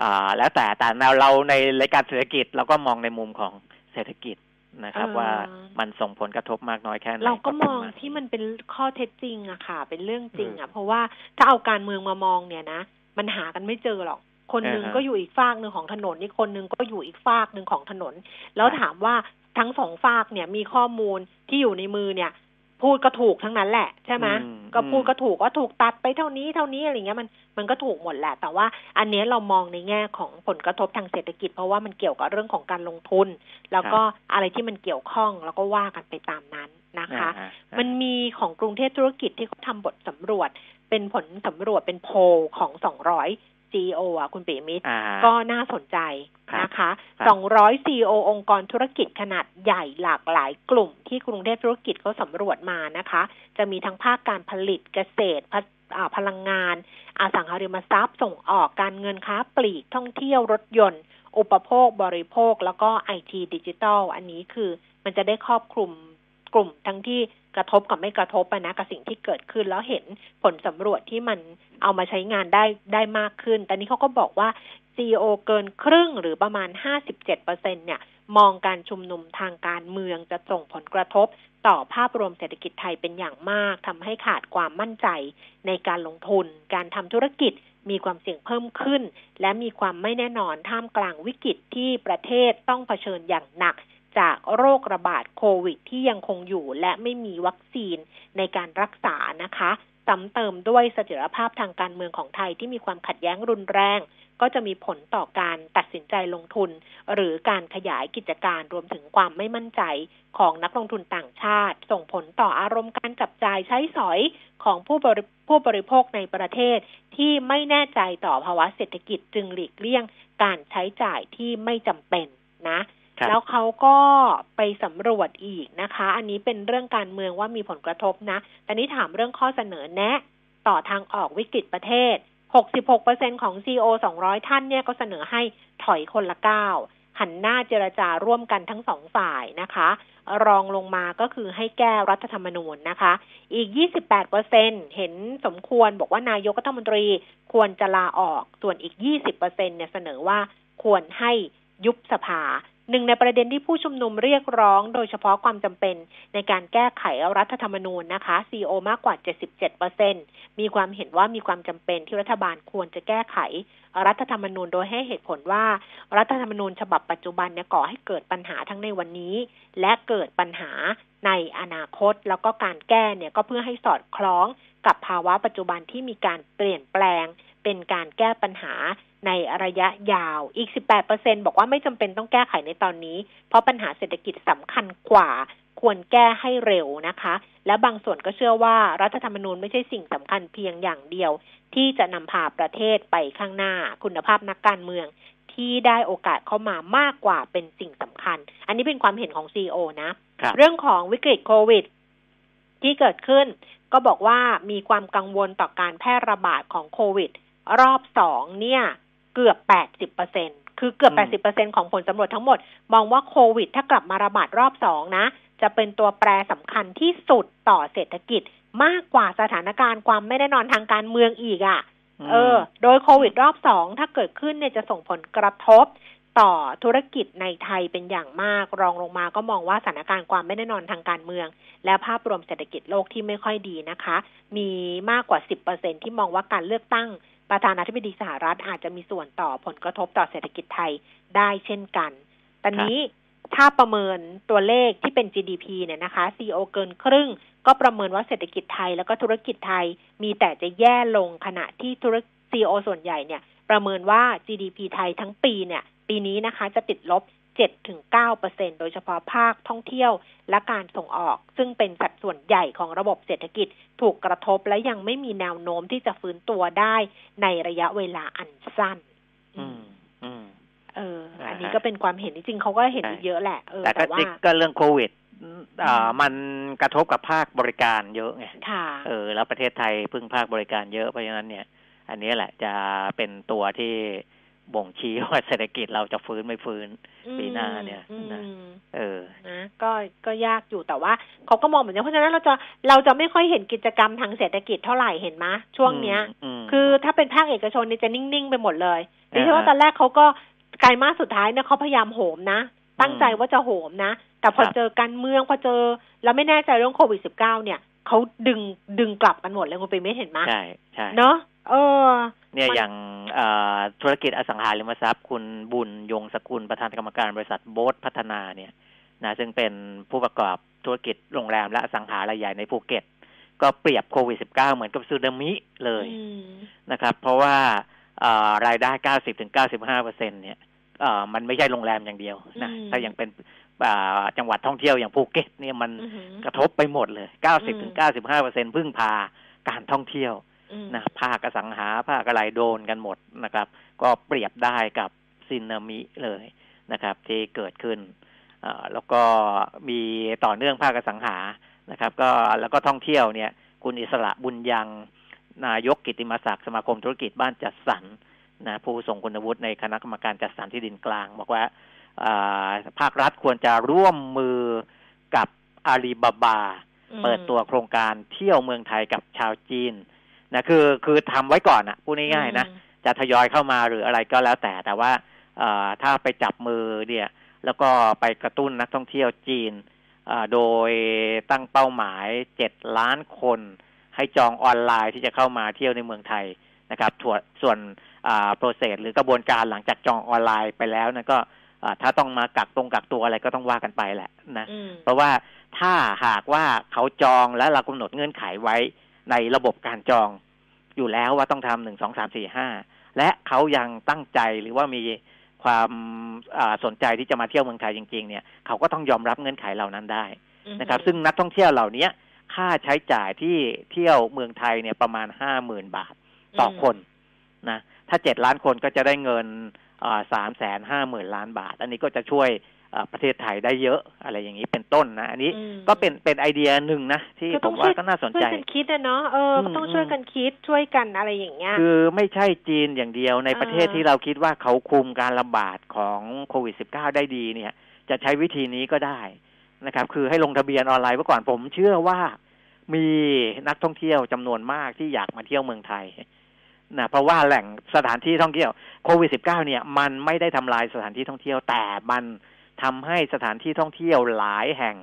B: อ่าแล้วแต่แต่เราในรายการเศรษฐกิจเราก็มองในมุมของเศรษฐกิจ นะครับ ว่ามันส่งผลกระทบมากน้อยแค่ไหน
A: เราก็มองที่มันเป็นข้อเท็จจริงอะค่ะ เป็นเรื่องจริงอะเพราะว่าถ้าเอาการเมืองมามองเนี่ยนะมันหากันไม่เจอหรอก คนหนึ่งก็อยู่อีกฝากหนึ่งของถนนนี่คนหนึ่งก็อยู่อีกฝากหนึ่งของถนน แล้วถามว่าทั้งสองฝากเนี่ยมีข้อมูลที่อยู่ในมือเนี่ย พูดก็ถูกทั้งนั้นแหละใช่ไหมก็พูดก็ถูกว่าถูกตัดไปเท่านี้เท่านี้อะไรเงี้ยมันมันก็ถูกหมดแหละ แต่ว่าอันนี้เรามองในแง่ของผลกระทบทางเศรษฐกิจ เพราะว่ามันเกี่ยวกับเรื่องของการลงทุน แล้วก็อะไรที่มันเกี่ยวข้องแล้วก็ว่ากันไปตามนั้นนะคะ มันมีของกรุงเทพธุรกิจที่เขาทาบทสำรวจ เป็นผลสำรวจเป็นโพลของสองร้อย CEO อะคุณปีมิตรก็น่าสนใจนะคะ200 CEO องค์กรธุรกิจขนาดใหญ่หลากหลายกลุ่มที่กรุงเทพธุรกิจเขาสำรวจมานะคะ จะมีทั้งภาคการผลิตเกษตรพลังงานอสังหาริมทรัพย์ส่งออกการเงินค้าปลีกท่องเที่ยวรถยนต์ อุปโภคบริโภคแล้วก็ไอทีดิจิตอลอันนี้คือมันจะได้ครอบคลุมกลุ่มทั้งที่ กระทบกับไม่กระทบนะกับสิ่งที่เกิดขึ้น แล้วเห็นผลสำรวจที่มันเอามาใช้งานได้ได้มากขึ้น แต่นี้เขาก็บอกว่า CEO เกินครึ่งหรือประมาณ 57%เนี่ย มองการชุมนุมทางการเมืองจะส่งผลกระทบต่อภาพรวมเศรษฐกิจไทยเป็นอย่างมากทำให้ขาดความมั่นใจในการลงทุน การทำธุรกิจมีความเสี่ยงเพิ่มขึ้น และมีความไม่แน่นอนท่ามกลางวิกฤตที่ประเทศต้องเผชิญอย่างหนัก จากโรคระบาดโควิด ที่ยังคงอยู่และไม่มีวัคซีนในการรักษานะคะซ้ำเติมด้วยเสถียรภาพทางการเมืองของไทยที่มีความขัดแย้งรุนแรง ก็จะมีผลต่อการตัดสินใจลงทุน หรือการขยายกิจการรวมถึงความไม่มั่นใจของนักลงทุนต่างชาติ ส่งผลต่ออารมณ์การจับจ่ายใช้สอยของผู้บริผู้บริโภคในประเทศ ที่ไม่แน่ใจต่อภาวะเศรษฐกิจจึงหลีกเลี่ยง การใช้จ่ายที่ไม่จำเป็นนะ แล้วเขาก็ไปสำรวจอีกนะคะ อันนี้เป็นเรื่องการเมืองว่ามีผลกระทบนะ แต่นี้ถามเรื่องข้อเสนอแนะ ต่อทางออกวิกฤตประเทศ 66%ของ CEO 200 ท่านเนี่ยก็เสนอให้ถอยคนละก้าวหันหน้าเจรจาร่วมกันทั้งสองฝ่ายนะคะ รองลงมาก็คือให้แก้รัฐธรรมนูญนะคะ อีก 28%เซ็นเห็นสมควรบอกว่านายกรัฐมนตรีควรจะลาออก ส่วนอีก 20%เนี่ยเสนอว่าควรให้ยุบสภา หนึ่งในประเด็นที่ผู้ชุมนุมเรียกร้องโดยเฉพาะความจำเป็นในการแก้ไขรัฐธรรมนูญนะคะซีโอมากกว่า 77%มีความเห็นว่ามีความจำเป็นที่รัฐบาลควรจะแก้ไขรัฐธรรมนูญโดยให้เหตุผลว่า รัฐธรรมนูญฉบับปัจจุบันเนี่ยก่อให้เกิดปัญหาทั้งในวันนี้ และเกิดปัญหาในอนาคต แล้วก็การแก้เนี่ยก็เพื่อให้สอดคล้องกับภาวะปัจจุบันที่มีการเปลี่ยนแปลงเป็นการแก้ปัญหาในระยะยาว อีก 18%บอกว่าไม่จำเป็นต้องแก้ไขในตอนนี้ เพราะปัญหาเศรษฐกิจสำคัญกว่า ควรแก้ให้เร็วนะคะ และบางส่วนก็เชื่อว่ารัฐธรรมนูญไม่ใช่สิ่งสำคัญเพียงอย่างเดียว ที่จะนำพาประเทศไปข้างหน้า คุณภาพนักการเมือง ที่ได้โอกาสเข้ามามากกว่าเป็นสิ่งสำคัญ อันนี้เป็นความเห็นของซีอนะเรื่องของวิกฤตโควิด ที่เกิดขึ้น ก็บอกว่ามีความกังวลต่อการแพร่ระบาดของโควิด รอบสองเนี่ย เกือบ 80%คือเกือบ 80%ของผลสำรวจทั้งหมด มองว่าโควิด ถ้ากลับมาระบาดรอบสองนะ จะเป็นตัวแปรสำคัญที่สุดต่อเศรษฐกิจ มากกว่าสถานการณ์ความไม่แน่นอนทางการเมืองอีกอะ่ะ เออ โดยโควิดรอบสองถ้าเกิดขึ้นเนี่ยจะส่งผลกระทบต่อธุรกิจในไทยเป็นอย่างมาก รองลงมาก็มองว่าสถานการณ์ความไม่แน่นอนทางการเมือง และภาพรวมเศรษฐกิจโลกที่ไม่ค่อยดีนะคะ มีมากกว่า 10%ที่มองว่าการเลือกตั้ง ประธานาธิบดีสหรัฐอาจจะมีส่วนต่อผลกระทบต่อเศรษฐกิจไทยได้เช่นกัน ตอนนี้ถ้าประเมินตัวเลขที่เป็น GDP เนี่ยนะคะ CEO เกินครึ่ง ก็ประเมินว่าเศรษฐกิจไทยแล้วก็ธุรกิจไทยมีแต่จะแย่ลงขณะที่ธุร CEO ส่วนใหญ่เนี่ย ประเมินว่า GDP ไทยทั้งปีเนี่ย ปีนี้นะคะจะติดลบ 7-9%โดยเฉพาะภาคท่องเที่ยวและการส่งออก ซึ่งเป็นสัดส่วนใหญ่ของระบบเศรษฐกิจถูกกระทบและยังไม่มีแนวโน้มที่จะฟื้นตัวได้ในระยะเวลาอันสั้น
B: อืม อืม
A: เออ อัน
B: อ่า
A: นี้
B: ฮะ
A: ก็เป็นความเห็นจริงๆเขาก็เห็น
B: ใช่
A: เยอะแหละเออ
B: แต่ก็
A: แต่ว่า
B: จิกก็เรื่องโควิดอ่ามันกระทบกับภาคบริการเยอะไง
A: ค่ะ
B: เออ แล้วประเทศไทยพึ่งภาคบริการเยอะเพราะฉะนั้นเนี่ย อันนี้แหละจะเป็นตัวที่ บ่งชี้ว่าเศรษฐกิจเราจะฟื้นไม่ฟื้นปีหน้าเนี่ย
A: อืม
B: นะเออ
A: นะก็ก็ยากอยู่แต่ว่าเขาก็มองแบบนี้เพราะฉะนั้นเราจะเราจะไม่ค่อยเห็นกิจกรรมทางเศรษฐกิจเท่าไหร่เห็นไหมช่วงเนี้ย
B: ม
A: คือถ้าเป็นภาคเอกชนเนี่ยจะนิ่งๆไปหมดเลย
B: อ่า
A: ดิฉันว่าตอนแรกเขาก็ไกลมาสสุดท้ายเนี่ยเขาพยายามโหมนะ ตั้งใจว่าจะโหมนะ แต่พอ
B: ครับ
A: เจอการเมืองพอเจอแล้วไม่แน่ใจเรื่องโควิดสิบเก้าเนี่ยเขาดึงดึงกลับกันหมดเลยคุณไปไม่เห็นไหม
B: ใช่ใช่
A: เนาะ เออ
B: เนี่ย
A: มัน
B: อย่างเอ่อธุรกิจอสังหาริมทรัพย์ คุณบุญยงสกุลประธานกรรมการบริษัทโบ๊ทพัฒนาเนี่ยนะซึ่งเป็นผู้ประกอบธุรกิจโรงแรมและอสังหารายใหญ่ในภูเก็ต ก็เปรียบโควิด -19 เหมือนกับซูนามิเลย
A: อืม
B: นะครับ เพราะว่าเอ่อรายได้ 90ถึง95เปอร์เซ็นเนี่ยเอ่อมันไม่ใช่โรงแรมอย่างเดียวนะ
A: อืม
B: ถ้ายังเป็นอ่าจังหวัดท่องเที่ยวอย่างภูเก็ตเนี่ยมัน
A: อือหือก
B: ระทบไปหมดเลย 90ถึง95เปอร์เซ็นต์พึ่งพาการท่องเที่ยว
A: อืม
B: นะภาคอสังหาภาคอะไรโดนกันหมดนะครับ ก็เปรียบได้กับสึนามิเลยนะครับ ที่เกิดขึ้นเอ่อแล้วก็มีต่อเนื่องภาคอสังหานะครับ ก็แล้วก็ท่องเที่ยวเนี่ย คุณอิสระบุญยัง นายกกิตติมศักดิ์สมาคมธุรกิจบ้านจัดสรรนะผู้ทรงคุณวุฒิในคณะกรรมการจัดสรรที่ดินกลาง บอกว่าอ่าภาครัฐควรจะร่วมมือกับอาลีบาบา
A: อืม
B: เปิดตัวโครงการเที่ยวเมืองไทยกับชาวจีน นะคือคือทำไว้ก่อนอะพูดง่ายๆนะ
A: อืม
B: จะทยอยเข้ามาหรืออะไรก็แล้วแต่แต่ว่าเอ่อถ้าไปจับมือเนี่ยแล้วก็ไปกระตุ้นนักท่องเที่ยวจีนอ่าโดยตั้งเป้าหมายเจ็ดล้านคน ให้จองออนไลน์ที่จะเข้ามาเที่ยวในเมืองไทยนะครับส่วนส่วนโปรเซสหรือกระบวนการหลังจากจองออนไลน์ไปแล้วนั่นก็อ่าถ้าต้องมากักตรงกักตัวอะไรก็ต้องว่ากันไปแหละนะ
A: อืม
B: เพราะว่าถ้าหากว่าเขาจองและเรากำหนดเงื่อนไขไว้ ในระบบการจองอยู่แล้วว่าต้องทำหนึ่งสองสามสี่ห้าและเขายังตั้งใจหรือว่ามีความอ่าสนใจที่จะมาเที่ยวเมืองไทยจริง ๆ เนี่ยเขาก็ต้องยอมรับเงื่อนไขเหล่านั้นได้นะครับ ซึ่งนักท่องเที่ยวเหล่านี้ค่าใช้จ่ายที่เที่ยวเมืองไทยเนี่ยประมาณห้าหมื่นบาทต่อคนนะถ้าเจ็ดล้านคนก็จะได้เงินสามแสนห้าหมื่นล้านบาท อันนี้ก็จะช่วยอ่า ประเทศไทยได้เยอะอะไรอย่างนี้เป็นต้นนะอันนี้
A: อืม
B: ก็เป็นเป็นไอเดียหนึ่งนะที่
A: คือ
B: ผ
A: ต้อง
B: ม
A: ช่ว
B: ว่ายก็น่าสน
A: ช่ว
B: ใจ
A: ยกันคิดนะเนาะเอออ
B: ม
A: ก็ต้องช่วยกันคิดช่วยกันอะไรอย่างเงี้ย
B: คือไม่ใช่จีนอย่างเดียวในประเทศ
A: อ่า
B: ที่เราคิดว่าเขาคุมการระบาดของโควิด -19 ได้ดีเนี่ย จะใช้วิธีนี้ก็ได้นะครับ คือให้ลงทะเบียนออนไลน์ไว้ก่อนผมเชื่อว่ามีนักท่องเที่ยวจำนวนมากที่อยากมาเที่ยวเมืองไทยนะเพราะว่าแหล่งสถานที่ท่องเที่ยวโควิด -19 เนี่ย มันไม่ได้ทำลายสถานที่ท่องเที่ยวแต่มัน ทำให้สถานที่ท่องเที่ยวหลายแห่ง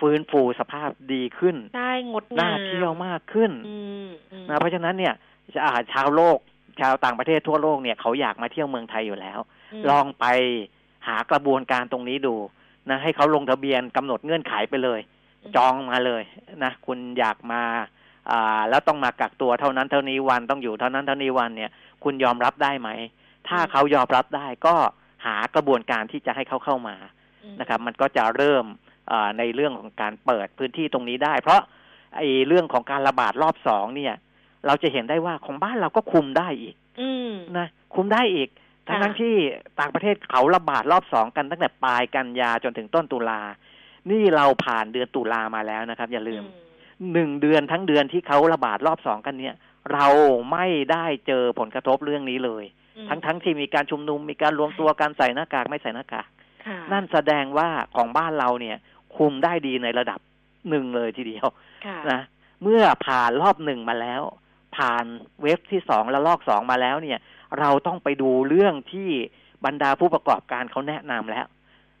B: ฟื้นฟูสภาพดีขึ้น
A: ได้งดงาม
B: น่าเที่ยวมากขึ้น
A: อืมอืม
B: นะเพราะฉะนั้นเนี่ยอ่าชาวโลกชาวต่างประเทศทั่วโลกเนี่ยเขาอยากมาเที่ยวเมืองไทยอยู่แล้ว
A: ม
B: ลองไปหากระบวนการตรงนี้ดูนะให้เขาลงทะเบียนกำหนดเงื่อนไขไปเลย จองมาเลยนะคุณอยากมาอ่าแล้วต้องมากักตัวเท่านั้นเท่านี้วันต้องอยู่เท่านั้นเท่านี้วันเนี่ย คุณยอมรับได้ไหม ถ้าเขายอมรับได้ก็ หากระบวนการที่จะให้เขาเข้ามา
A: อืม
B: นะครับ มันก็จะเริ่มอ่าในเรื่องของการเปิดพื้นที่ตรงนี้ได้ เพราะไอ้เรื่องของการระบาดรอบสองเนี่ย เราจะเห็นได้ว่าของบ้านเราก็คุมได้อีก
A: อืม
B: นะคุมได้อีกทั้ง
A: ค่ะ
B: ทั้งที่ต่างประเทศเขาระบาดรอบสองกันตั้งแต่ปลายกันยาจนถึงต้นตุลา นี่เราผ่านเดือนตุลามาแล้วนะครับ อย่าลืมหนึ่งเดือนทั้งเดือนที่เขาระบาดรอบสองกันเนี่ย เราไม่ได้เจอผลกระทบเรื่องนี้เลย
A: อืม
B: ทั้งทั้งที่มีการชุมนุมมีการรวมตัวการใส่หน้ากากไม่ใส่หน้ากาก
A: ค่ะ
B: นั่นแสดงว่าของบ้านเราเนี่ย คุมได้ดีในระดับหนึ่งเลยทีเดียว
A: ค่ะ
B: นะเมื่อผ่านรอบหนึ่งมาแล้ว ผ่านเวฟที่สองและลอกสองมาแล้วเนี่ย เราต้องไปดูเรื่องที่บรรดาผู้ประกอบการเขาแนะนำแล้ว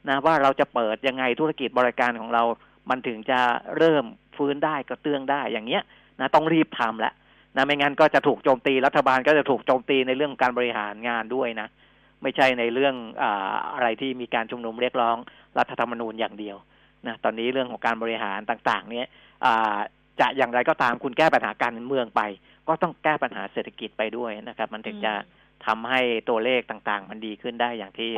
B: นะว่าเราจะเปิดยังไงธุรกิจบริการของเรา มันถึงจะเริ่มฟื้นได้กระเตื้องได้อย่างเงี้ยนะต้องรีบทำแล้ว นะไม่งั้นก็จะถูกโจมตีรัฐบาลก็จะถูกโจมตีในเรื่องการบริหารงานด้วยนะ ไม่ใช่ในเรื่องอาอะไรที่มีการชุมนุมเรียกร้องรัฐธรรมนูญอย่างเดียวนะตอนนี้เรื่องของการบริหารต่างๆ เนี่ยจะอย่างไรก็ตามคุณแก้ปัญหาการเมืองไป ก็ต้องแก้ปัญหาเศรษฐกิจไปด้วยนะครับ มันถึงจะทำให้ตัวเลขต่างๆ มันดีขึ้นได้อย่างที่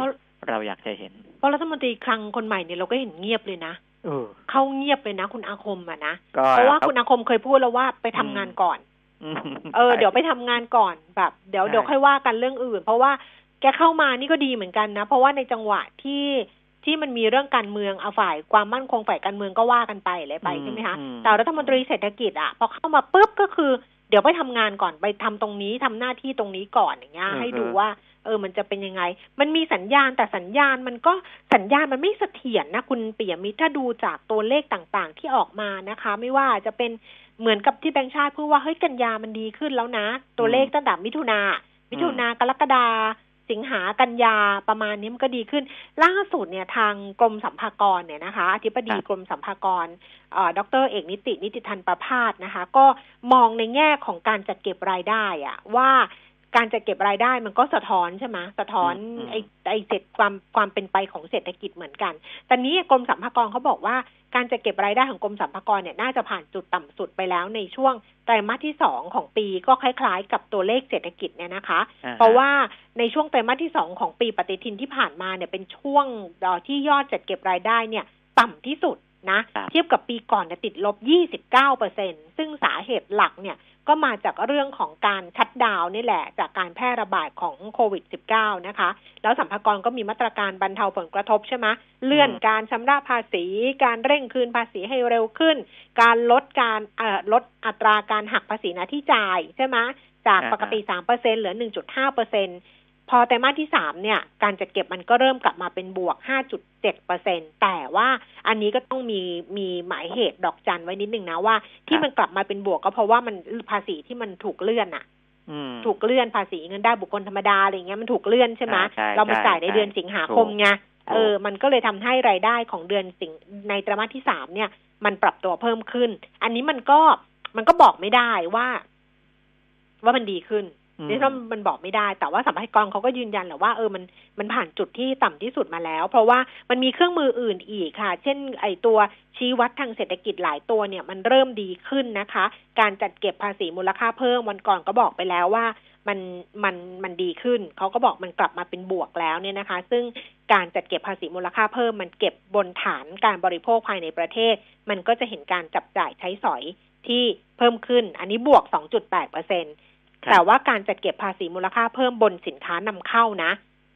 B: เราอยากจะเห็น
A: เพราะรัฐมนตรีคลังคนใหม่เนี่ยเราก็เห็นเงียบเลยนะ
B: เออ
A: เขาเงียบเลยนะ คุณอาคมอะนะเพราะว่าคุณอาคมเคยพูดแล้วว่าไปทำงานก่อน เออเดี๋ยวไปทำงานก่อนแบบ เดี๋ยวเดี๋ยวค่อยว่ากันเรื่องอื่น เพราะว่าแกเข้ามานี่ก็ดีเหมือนกันนะ เพราะว่าในจังหวะที่ที่มันมีเรื่องการเมืองเอาฝ่ายความมั่นคงฝ่ายการเมืองก็ว่ากันไปเลยไปใช่ไหมคะแต่รัฐมนตรีเศรษฐกิจอะพอเข้ามาปุ๊บก็คือ เดี๋ยวไปทำงานก่อนไปทำตรงนี้ทำหน้าที่ตรงนี้ก่อนอย่างเงี้ยให้ดูว่า เออมันจะเป็นยังไง มันมีสัญญาณแต่สัญญาณมันก็สัญญาณมันไม่เสถียรนะคุณเปียมิตรถ้าดูจากตัวเลขต่างๆ ที่ออกมานะคะ ไม่ว่าจะเป็น เหมือนกับที่แบงค์ชาติพูดว่าเฮ้ยกันยามันดีขึ้นแล้วนะ ตัวเลขตั้งแต่มิถุนา มิถุนากรกฎาสิงหากันยาประมาณนี้มันก็ดีขึ้น ล่าสุดเนี่ยทางกรมสัมภากรเนี่ยนะคะอธิบดีกรมสัมภากรดรเอกนิตินิติทันประพาสนะคะ ก็มองในแง่ของการจัดเก็บรายได้อะว่า การจะเก็บรายได้มันก็สะท้อนใช่ไหมสะท้อนไอ้ไอ้เศรษความความเป็นไปของเศรษฐกิจเหมือนกันตอนนี้กรมสัมภากรเขาบอกว่าการจะเก็บรายได้ของกรมสัมภากรเนี่ยน่าจะผ่านจุดต่ำสุดไปแล้วในช่วงไตรมาสที่สองของปีก็คล้ายๆ กับตัวเลขเศรษฐกิจเนี่ยนะคะ เพราะว่าในช่วงไตรมาสที่สองของปีปฏิทินที่ผ่านมาเนี่ยเป็นช่วงที่ยอดจัดเก็บรายได้เนี่ยต่ำที่สุดนะ เทียบกับปีก่อนเนี่ยติดลบ 29เปอร์เซ็นซึ่งสาเหตุหลักเนี่ย ก็มาจากเรื่องของการชัดดาวนี่แหละ จากการแพร่ระบาดของโควิด -19 นะคะ แล้วสัมภากรก็มีมาตรการบรรเทาผลกระทบใช่ไหมเลื่อนการชำระภาษี การเร่งคืนภาษีให้เร็วขึ้น การลดการลดอัตราการหักภาษีหน้าที่จ่ายใช่ไหมจากปกติ 3%เหลือ 1.5% พอไตรมาสที่สามเนี่ย การจัดเก็บมันก็เริ่มกลับมาเป็นบวก 5.7เปอร์เซ็นแต่ว่าอันนี้ก็ต้องมีมีหมายเหตุดอกจันไว้นิดนึงนะว่า ที่มันกลับมาเป็นบวกก็เพราะว่ามันภาษีที่มันถูกเลื่อนอะถูกเลื่อนภาษีเงินได้บุคคลธรรมดาอะไรเงี้ยมันถูกเลื่อนใช่ไหมเรามาจ่ายในเดือนสิงหาคมไงเออ มันก็เลยทำให้รายได้ของเดือนสิงในไตรมาสที่สามเนี่ย มันปรับตัวเพิ่มขึ้น อันนี้มันก็มันก็บอกไม่ได้ว่า ว่ามันดีขึ้น นี่ถ้ามันบอกไม่ได้ แต่ว่าสัมภาระกรเขาก็ยืนยันแหละว่าเออมันมันผ่านจุดที่ต่ำที่สุดมาแล้ว เพราะว่ามันมีเครื่องมืออื่นอีกค่ะ เช่น ไอตัวชี้วัดทางเศรษฐกิจหลายตัวเนี่ยมันเริ่มดีขึ้นนะคะ การจัดเก็บภาษีมูลค่าเพิ่มวันก่อนก็บอกไปแล้วว่ามันมันมันดีขึ้น เขาก็บอกมันกลับมาเป็นบวกแล้วเนี่ยนะคะ ซึ่งการจัดเก็บภาษีมูลค่าเพิ่ม มันเก็บบนฐานการบริโภคภายในประเทศ มันก็จะเห็นการจับจ่ายใช้สอยที่เพิ่มขึ้น อันนี้บวก 2.8เปอร์เซ็นต์ แต่ว่าการจัดเก็บภาษีมูลค่าเพิ่มบนสินค้านำเข้านะ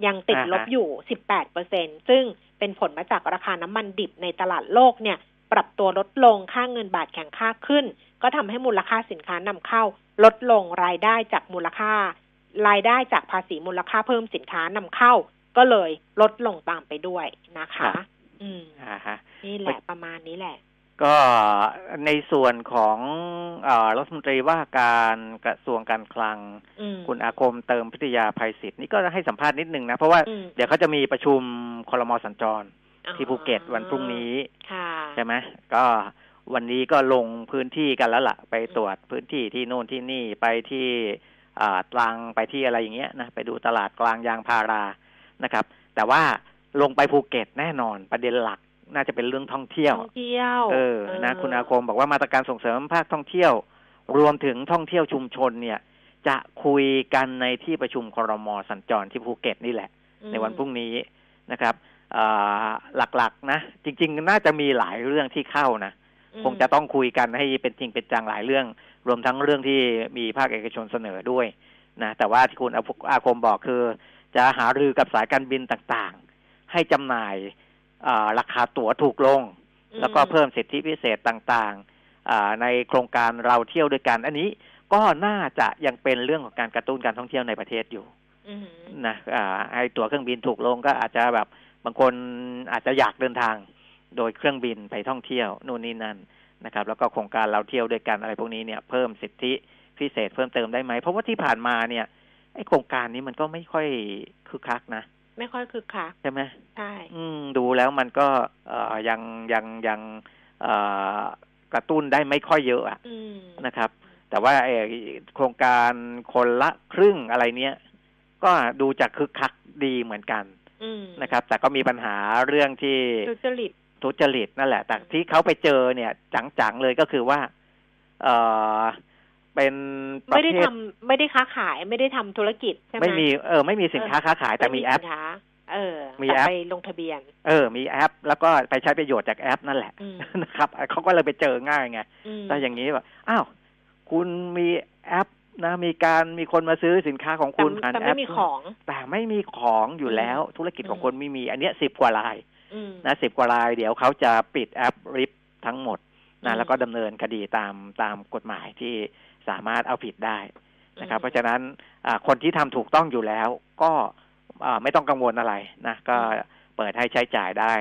A: ยังติดลบอยู่ 18เปอร์เซ็นซึ่งเป็นผลมาจากราคาน้ำมันดิบในตลาดโลกเนี่ย ปรับตัวลดลงค่าเงินบาทแข็งค่าขึ้น ก็ทำให้มูลค่าสินค้านำเข้า ลดลงรายได้จากมูลค่า รายได้จากภาษีมูลค่าเพิ่มสินค้านำเข้า ก็เลยลดลงตามไปด้วยนะคะ อืมนี่แหละประมาณนี้แหละ
B: ก็ในส่วนของอรัฐมนตรีว่าการกระทรวงการคลัง คุณอาคมเติมพิทยาภัยศิษย์นี่ก็ให้สัมภาษณ์นิดนึงนะ เพราะว่าเดี๋ยวเขาจะมีประชุมคอรมอสัญจรที่ภูเก็ตวันพรุ่งนี้ใช่ไหมก็วันนี้ก็ลงพื้นที่กันแล้วละ่ะ ไปตรวจพื้นที่ที่โน่นที่นี่ไปที่ตรังไปที่อะไรอย่างเงี้ยนะไปดูตลาดกลางยางพารานะครับ แต่ว่าลงไปภูเก็ตแน่นอนประเด็นหลัก น่าจะเป็นเรื่องท่องเที่ยว
A: ท่องเที่ยว
B: เออนะคุณอาคมบอกว่ามาตรการส่งเสริมภาคท่องเที่ยว รวมถึงท่องเที่ยวชุมชนเนี่ย จะคุยกันในที่ประชุมครมสัญจรที่ภูเก็ตนี่แหละ ในวันพรุ่งนี้นะครับหลักๆนะจริง ๆ น่าจะมีหลายเรื่องที่เข้านะคงจะต้องคุยกันให้เป็นจริงเป็นจังหลายเรื่อง รวมทั้งเรื่องที่มีภาคเอกชนเสนอด้วยนะแต่ว่าที่คุณอาคมบอกคือ จะหารือกับสายการบินต่างๆ ให้จำหน่าย ราคาตั๋วถูกลง แล้วก็เพิ่มสิทธิพิเศษต่างๆในโครงการเราเที่ยวด้วยกัน อันนี้ก็น่าจะยังเป็นเรื่องของการกระตุ้นการท่องเที่ยวในประเทศอยู่นะให้ตั๋วเครื่องบินถูกลงก็อาจจะแบบบางคนอาจจะอยากเดินทางโดยเครื่องบินไปท่องเที่ยวนู่นนี่นั่นนะครับ แล้วก็โครงการเราเที่ยวด้วยกันอะไรพวกนี้เนี่ยเพิ่มสิทธิพิเศษเพิ่มเติมได้ไหมเพราะว่าที่ผ่านมาเนี่ยไอ้โครงการนี้มันก็ไม่ค่อยคึกคักนะ
A: ไม่ค่อยคึกคัก
B: ใช่ไหม
A: ใช่
B: อืมดูแล้วมันก็เอ่อยังยังยังเอ่อกระตุ้นได้ไม่ค่อยเยอะอะ
A: อืม
B: นะครับ แต่ว่าไอ้โครงการคนละครึ่งอะไรเนี้ยก็ดูจะคึกคักดีเหมือนกัน
A: อืม
B: นะครับ แต่ก็มีปัญหาเรื่องที่
A: ทุจริต
B: ทุจริตนั่นแหละ แต่ที่เขาไปเจอเนี่ย จังๆเลยก็คือว่า เออ เป็นประ
A: ไม่ได้
B: เภ
A: ทำ
B: ท
A: ไม่ได้ค้าขายไม่ได้ทำธุรกิจใช่ไหม
B: ไม่มีเออไม่มีสินค้าค้าขายแต่มีแอป
A: สินค้าเออ
B: มี
A: แต่
B: แอป
A: ไปลงทะเบียน
B: เออ มีแอป แล้วก็ไปใช้ประโยชน์จากแอปนั่นแหละ
A: อืม
B: นะครับเขาก็เลยไปเจอง่ายไง
A: อืม
B: แต่อย่างนี้แบบอ้าวคุณมีแอปนะมีการมีคนมาซื้อสินค้าของ
A: แต่
B: คุณผ่าน
A: แต่
B: แอ
A: ไม่
B: ป
A: มีของ
B: แต่ไม่มีของอยู่แล้วธุรกิจของคนไม่มี อันเนี้ยสิบกว่าราย
A: อืม
B: นะสิบกว่าราย เดี๋ยวเขาจะปิดแอปริปทั้งหมด
A: อื
B: นะ
A: ม
B: แล้วก็ดำเนินคดีตามตามกฎหมายที่ สามารถเอาผิดได้นะครับ เพราะฉะนั้นอ่าคนที่ทำถูกต้องอยู่แล้ว ก็อ่าไม่ต้องกังวลอะไรนะก็เปิดให้ใช้จ่ายได้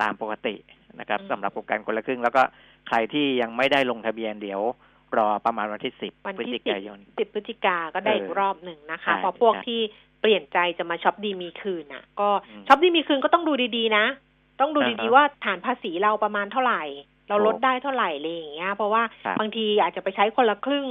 B: ตามปกตินะครับสำหรับโครงการคนละครึ่ง แล้วก็ใครที่ยังไม่ได้ลงทะเบียนเดี๋ยวรอประมาณวันที่สิบ
A: วัน
B: พฤศ
A: ที่
B: จิกายน
A: สิบพฤศจิกาก็ได้
B: เออ
A: อีกรอบหนึ่งนะคะ
B: ใช่
A: เพราะพวก
B: ใช่
A: ที่เปลี่ยนใจจะมาช็อปดีมีคืนอะ ก็
B: อืม
A: ช็อปดีมีคืนก็ต้องดูดีๆนะ ต้องดู
B: อ่า
A: ดี
B: ฮะ
A: ๆว่าฐานภาษีเราประมาณเท่าไหร่ เรา
B: โอ้
A: ลดได้เท่าไหร่อะไรอย่างเงี้ย เพราะว่า
B: ครับ
A: บางทีอาจจะไปใช้คนละครึ่ง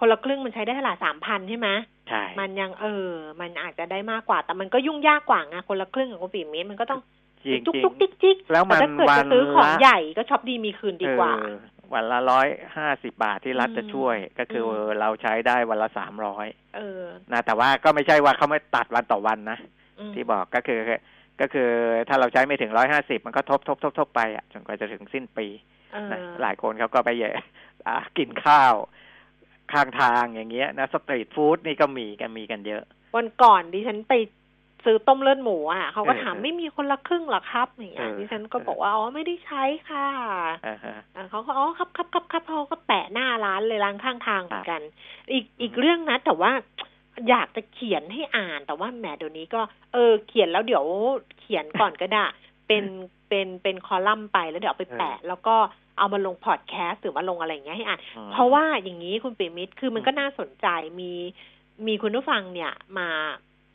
A: คนละครึ่งมันใช้ได้เท่าไหร่สามพันใช่ไหม
B: ใช่
A: มันยังเออ มันอาจจะได้มากกว่า แต่มันก็ยุ่งยากกว่าไงคนละครึ่งของคุณปีเมตรมันก็ต้อง
B: จริง
A: จุก
B: จริง
A: จุกจิกจิก
B: แล้วมัน
A: ต่ถ้าเกิด
B: วั
A: จะ
B: น
A: ซื้อของ
B: ละ
A: ใหญ่ก็ช็อปดีมีคืนดีกว่า
B: เออวันละร้อยห้าสิบาทที่รัฐ
A: อืม
B: จะช่วย ก็คืออ
A: ม
B: เราใช้ได้วันละสามร้อย
A: เออ
B: นะแต่ว่าก็ไม่ใช่ว่าเขาไม่ตัดวันต่อวันนะ
A: ม
B: ที่บอกก็คือ ก็คือถ้าเราใช้ไม่ถึงร้อยห้าสิบมันก็ทบทบทบทบไปอะจนกว่าจะถึงสิ้นปี
A: เออ
B: นะหลายคนเขาก็ไปแย่อ่ากินข้าว ข้างทางอย่างเงี้ยนะสตรีทฟู้ดนี่ก็มีกันมีกันเยอะ
A: วันก่อนดิฉันไปซื้อต้มเลือดหมูอะเขาก็
B: เออ
A: ถามไม่มีคนละครึ่งเหรอครับอย่างเงี้ย
B: เออ
A: ดิฉันก็บอกว่าอ๋อไม่ได้ใช้ค่ะ
B: อ่าฮะ
A: อ่าเขาก็อ๋อครับครับครับครับเขาก็แปะหน้าร้านเลยร้านข้างทางเหมือนกัน อีกอีกเรื่องนะแต่ว่า อยากจะเขียนให้อ่านแต่ว่าแหมเดี๋ยวนี้ก็เออเขียนแล้วเดี๋ยวเขียนก่อนก็ได้ เป็นเป็นเป็นคอลัมน์ไปแล้วเดี๋ยวเอาไปแปะ แล้วก็เอามาลงพอดแคสต์หรือว่าลงอะไรอย่างเงี้ยให้อ่าน
B: อืม
A: เพราะว่าอย่างนี้คุณปิมิตรคือมันก็
B: อืม
A: น่าสนใจมีมีคุณผู้ฟังเนี่ยมา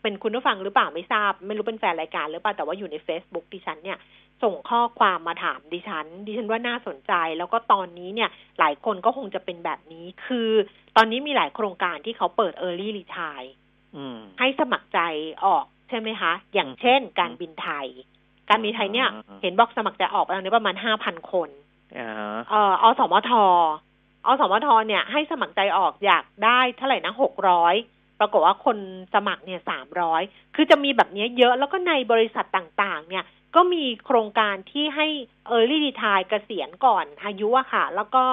A: เป็นคุณผู้ฟังหรือเปล่าไม่ทราบ ไม่รู้เป็นแฟนรายการหรือเปล่าแต่ว่าอยู่ใน Facebook ดิฉันเนี่ยส่งข้อความมาถามดิฉัน ดิฉันว่าน่าสนใจ แล้วก็ตอนนี้เนี่ยหลายคนก็คงจะเป็นแบบนี้ คือตอนนี้มีหลายโครงการที่เขาเปิด Early Retire
B: อืม
A: ให้สมัครใจออกใช่ไหมคะ อย่าง
B: อืม
A: เช่น การบินไทย การบินไทยเนี่ย
B: อืม
A: เห็นบอกสมัครใจออกไปตอนนี้ประมาณห้าพันคน
B: อ่าฮะ
A: เอ่ออสมทอสมทเนี่ยให้สมัครใจออกอยากได้เท่าไหร่นะหกร้อย ปรากฏว่าคนสมัครเนี่ยสามร้อยคือจะมีแบบนี้เยอะแล้วก็ในบริษัทต่างๆ เนี่ยก็มีโครงการที่ให้ Early Retire เกษียณก่อนอายุอะค่ะ แล้วก็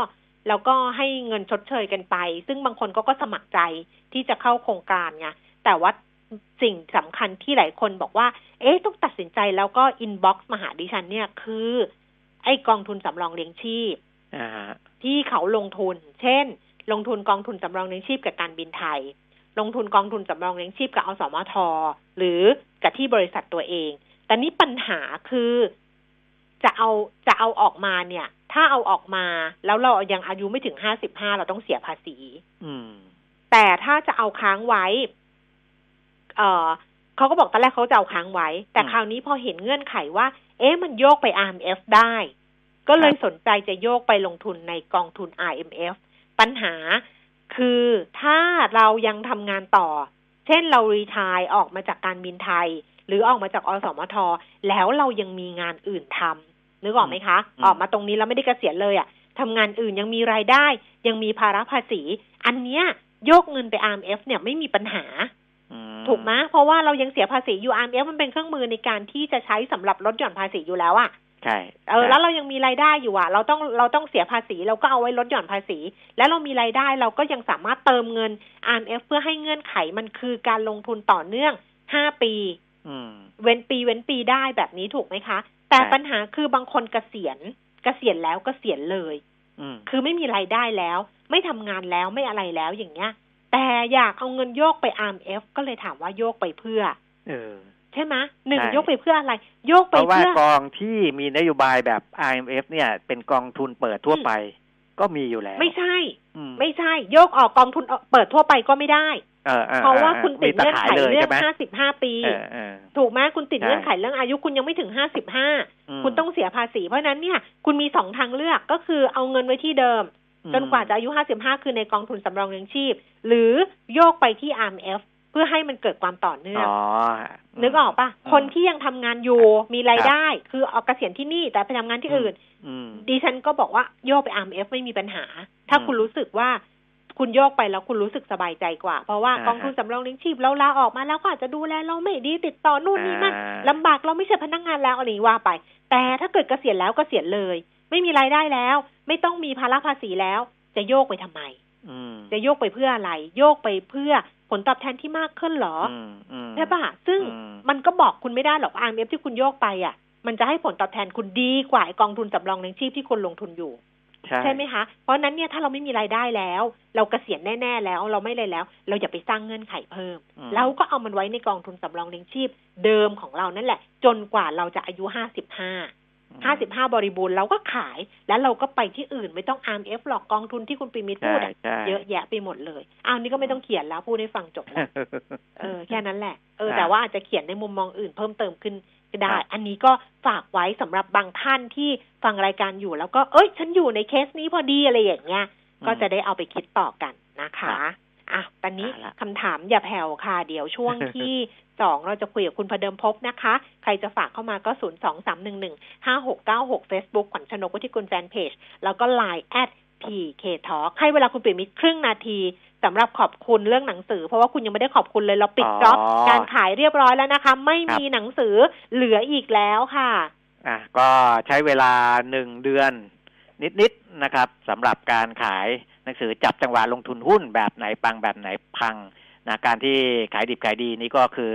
A: แล้วก็ให้เงินชดเชยกันไป ซึ่งบางคนก็ก็สมัครใจที่จะเข้าโครงการไงแต่ว่าสิ่งสำคัญที่หลายคนบอกว่า เอ๊ะ ต้องตัดสินใจแล้วก็ inbox มาหาดิฉันเนี่ยคือ ไอ้กองทุนสำรองเลี้ยงชีพ
B: อ่าฮะ
A: ที่เขาลงทุน เช่น ลงทุนกองทุนสำรองเลี้ยงชีพกับการบินไทย ลงทุนกองทุนสำรองเลี้ยงชีพกับอสมท หรือกับที่บริษัทตัวเอง แต่นี่ปัญหาคือจะเอาจะเอาออกมาเนี่ย ถ้าเอาออกมาแล้วเรายังอายุไม่ถึงห้าสิบห้าเราต้องเสียภาษี
B: อืม
A: แต่ถ้าจะเอาค้างไว้ เออเขาก็บอกตอนแรกเขาจะเอาค้างไว้ แต่
B: อืม
A: คราวนี้พอเห็นเงื่อนไขว่า เอ๊ะมันโยกไป RMF ได้ ก็เลย
B: ครับ
A: สนใจจะโยกไปลงทุนในกองทุน RMF ปัญหา คือถ้าเรายังทำงานต่อ เช่นเรารีทายออกมาจากการบินไทย หรือออกมาจากอสมท แล้วเรายังมีงานอื่นทำนึกออกไหมคะ
B: อืม
A: ออกมาตรงนี้แล้วไม่ได้เกษียณเลยอะ่ะทำงานอื่นยังมีรายได้ ยังมีภาระภาษี อันเนี้ยโยกเงินไป RMF เนี่ยไม่มีปัญหา
B: อืม
A: ถูกไหมเพราะว่าเรายังเสียภาษีอยู่ RMF มันเป็นเครื่องมือในการที่จะใช้สำหรับลดหย่อนภาษีอยู่แล้วอะ
B: ใช่
A: เออแล้วเรายังมีรายได้อยู่อะเราต้องเราต้องเสียภาษีเราก็เอาไว้ลดหย่อนภาษี แล้วเรามีรายได้เราก็ยังสามารถเติมเงิน RMF เพื่อให้เงื่อนไขมันคือการลงทุนต่อเนื่อง5ปี
B: อืม
A: เว้นปีเว้นปีได้แบบนี้ถูกไหมคะ แต่
B: ใช่
A: ปัญหาคือบางคนเกษียณเกษียณแล้วเกษียณเลย
B: อืม
A: คือไม่มีรายได้แล้ว ไม่ทำงานแล้วไม่อะไรแล้วอย่างเงี้ย แต่อยากเอาเงินโยกไป RMF ก็เลยถามว่าโยกไปเพื่อ
B: เออ
A: ใช่ไหมหนึ่ง
B: ใช่
A: โยกไปเพื่ออะไรโยก
B: เพ
A: ไป
B: ราะว่า
A: เพื่อก
B: องที่มีนโยบายแบบ IMF เนี่ย เป็นกองทุนเปิดทั่วไป ก็มีอยู่แล้ว
A: ไม่ใช่
B: อืม
A: ไม่ใช่โยกออกกองทุนเปิดทั่วไปก็ไม่ได้
B: ออออ
A: เพราะว่า
B: ออ
A: คุณติด
B: มี
A: เงื่อน
B: ขาย
A: ไข
B: เลย
A: เรื่อ
B: ใช่
A: ง
B: ไหม
A: ห้าสิบห้าปี
B: เออเออ
A: ถูกไหมคุณติด
B: ใช่
A: เงื่อนไขเรื่องอายุคุณยังไม่ถึงห้าสิบห้า
B: ม
A: คุณต้องเสียภาษี เพราะฉะนั้นเนี่ยคุณมีสองทางเลือกก็คือเอาเงินไว้ที่เดิม จนกว่าจะอายุ55คือในกองทุนสำรองเลี้ยงชีพ หรือโยกไปที่ RMF เพื่อให้มันเกิดความต่อเนื่อง
B: อ๋อ
A: นึกออกปะ
B: อืม
A: คนที่ยังทำงานอยู่มีรายได้ คือเอาเกษียณที่นี่แต่ไปทำงานที่อื่น
B: อืม
A: ดิฉันก็บอกว่าโยกไป RMF ไม่มีปัญหา ถ้า
B: อืม
A: คุณรู้สึกว่าคุณโยกไปแล้วคุณรู้สึกสบายใจกว่า เพราะว่า
B: อ่าก
A: องทุนสำรองเลี้ยงชีพเราลาออกมาแล้วก็อาจจะดูแลเราไม่ดีติดต่อนู่นนี่นั่น
B: อ่า
A: ลำบากเราไม่ใช่พนักงานแล้วอะไรอย่างนี้ว่าไป แต่ถ้าเกิดเกษียณแล้วเกษียณเลย ไม่มีรายได้แล้ว ไม่ต้องมีภาระภาษีแล้ว จะโยกไปทำไม
B: อืม
A: จะโยกไปเพื่ออะไร โยกไปเพื่อผลตอบแทนที่มากขึ้นเหรอ
B: อืมอืม
A: ใช่ปะซึ่ง
B: อืม
A: มันก็บอกคุณไม่ได้หรอก RMF ที่คุณโยกไปอะ มันจะให้ผลตอบแทนคุณดีกว่าไอ้กองทุนสำรองเลี้ยงชีพที่คุณลงทุนอยู่
B: ใช่
A: ใช่ไหมคะ เพราะฉะนั้นเนี่ยถ้าเราไม่มีรายได้แล้ว เราเกษียณแน่ ๆ แล้ว เราไม่เลยแล้ว เราอย่าไปสร้างเงื่อนไขเพิ่ม
B: อืม
A: เราก็เอามันไว้ในกองทุนสำรองเลี้ยงชีพเดิมของเรานั่นแหละ จนกว่าเราจะอายุห้าสิบห้า ห้าสิบห้าบริบูรณ์เราก็ขาย แล้วเราก็ไปที่อื่นไม่ต้อง RMF หรอกกองทุนที่คุณปีมิตร
B: ใช่
A: พูดอะ
B: ใช่
A: เยอะแยะไปหมดเลยอ้าวนี่ก็ไม่ต้องเขียนแล้วพูดให้ฟังจบแล้วเออแค่นั้นแหละเออ
B: อ่า
A: แต่ว่าอาจจะเขียนในมุมมองอื่นเพิ่มเติมขึ้นก็ได้
B: ครับ
A: อันนี้ก็ฝากไว้สำหรับบางท่านที่ฟังรายการอยู่แล้วก็เอ้ย ฉันอยู่ในเคสนี้พอดีอะไรอย่างเงี้ยก็จะได้เอาไปคิดต่อกันนะคะ อะตอนนี้
B: เอาละ
A: คำถามอย่าแผ่วค่ะ เดี๋ยวช่วงที่สองเราจะคุยกับคุณพเดิมพบนะคะ ใครจะฝากเข้ามาก็ศูนย์สองสามหนึ่งหนึ่งห้าหกเก้าหกเฟซบุ๊กขวัญชนกวุฒิกุลแฟนเพจ แล้วก็ไลน์แอด PK Talk ให้เวลาคุณปิ่มมิตรครึ่งนาทีสำหรับขอบคุณเรื่องหนังสือ เพราะว่าคุณยังไม่ได้ขอบคุณเลยเราปิด
B: อ๋อ
A: จ็อบการขายเรียบร้อยแล้วนะคะ ไม่
B: ครับ
A: มีหนังสือเหลืออีกแล้วค่ะ
B: อะก็ใช้เวลาหนึ่งเดือนนิดๆนะครับสำหรับการขาย หนังสือจับจังหวะลงทุนหุ้นแบบไหนปังแบบไหนพังนะการที่ขายดิบขายดีนี่ก็คือ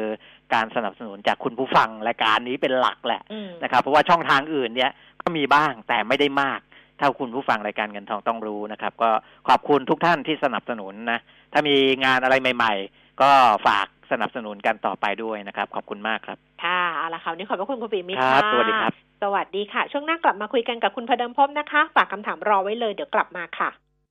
B: การสนับสนุนจากคุณผู้ฟังรายการนี้เป็นหลักแหละ
A: อืม
B: นะครับ เพราะว่าช่องทางอื่นเนี่ยก็มีบ้างแต่ไม่ได้มาก เท่าคุณผู้ฟังรายการเงินทองต้องรู้นะครับ ก็ขอบคุณทุกท่านที่สนับสนุนนะถ้ามีงานอะไรใหม่ ๆ ก็ฝากสนับสนุนกันต่อไปด้วยนะครับ ขอบคุณมากครับ
A: ค่ะเอาละค่ะวันนี้ขอบพระคุณคุณปิ่มมิตร
B: ครับ
A: ค่ะ
B: สวัสดีครับ
A: สวัสดีค่ะ ช่วงหน้ากลับมาคุยกันกับคุณพเดิมพบนะคะ ฝากคำถามรอไว้เลยเดี๋ยวกลับมาค่ะ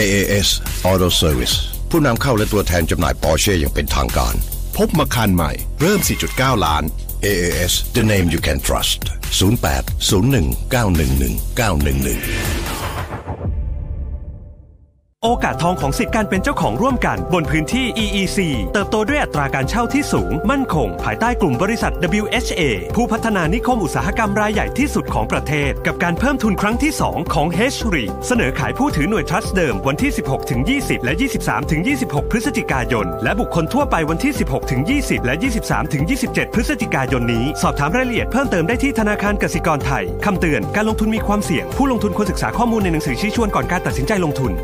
C: AAS Auto Service ผู้นำเข้าและตัวแทนจำหน่ายปอร์เช่อย่างเป็นทางการ
D: พบมาคันใหม่ เริ่ม 4.9 ล้าน
C: AAS the name you can trust 08 01 911 911
E: โอกาสทองของสิทธิการเป็นเจ้าของร่วมกันบนพื้นที่ EEC เติบโตด้วยอัตราการเช่าที่สูง มั่นคง ภายใต้กลุ่มบริษัท WHA ผู้พัฒนานิคมอุตสาหกรรมรายใหญ่ที่สุดของประเทศ กับการเพิ่มทุนครั้งที่ 2 ของ h r e เสนอขายผู้ถือหน่วยทรัสต์เดิมวันที่ 16ถึง20 และ 23ถึง26 พฤศจิกายน และบุคคลทั่วไปวันที่ 16ถึง20 และ 23ถึง27 พฤศจิกายนนี้ สอบถามรายละเอียดเพิ่มเติมได้ที่ธนาคารกสิกรไทยคำเตือนการลงทุนมีความเสี่ยง ผู้ลงทุนควรศึกษาข้อมูลในหนังสือชี้ชวนก่อนการตัดสินใจลงทุน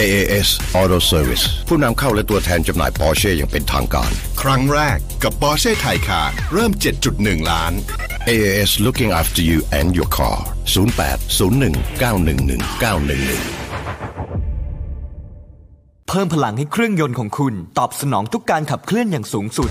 C: AAS Auto Service ผู้นำเข้าและตัวแทนจำหน่ายปอร์เช่อย่างเป็นทางการ
D: ครั้งแรกกับ Porsche Taycan เริ่ม 7.1 ล้าน
C: AAS looking after you and your car 08 01 911 911
F: เพิ่มพลังให้เครื่องยนต์ของคุณ ตอบสนองทุกการขับเคลื่อนอย่างสูงสุด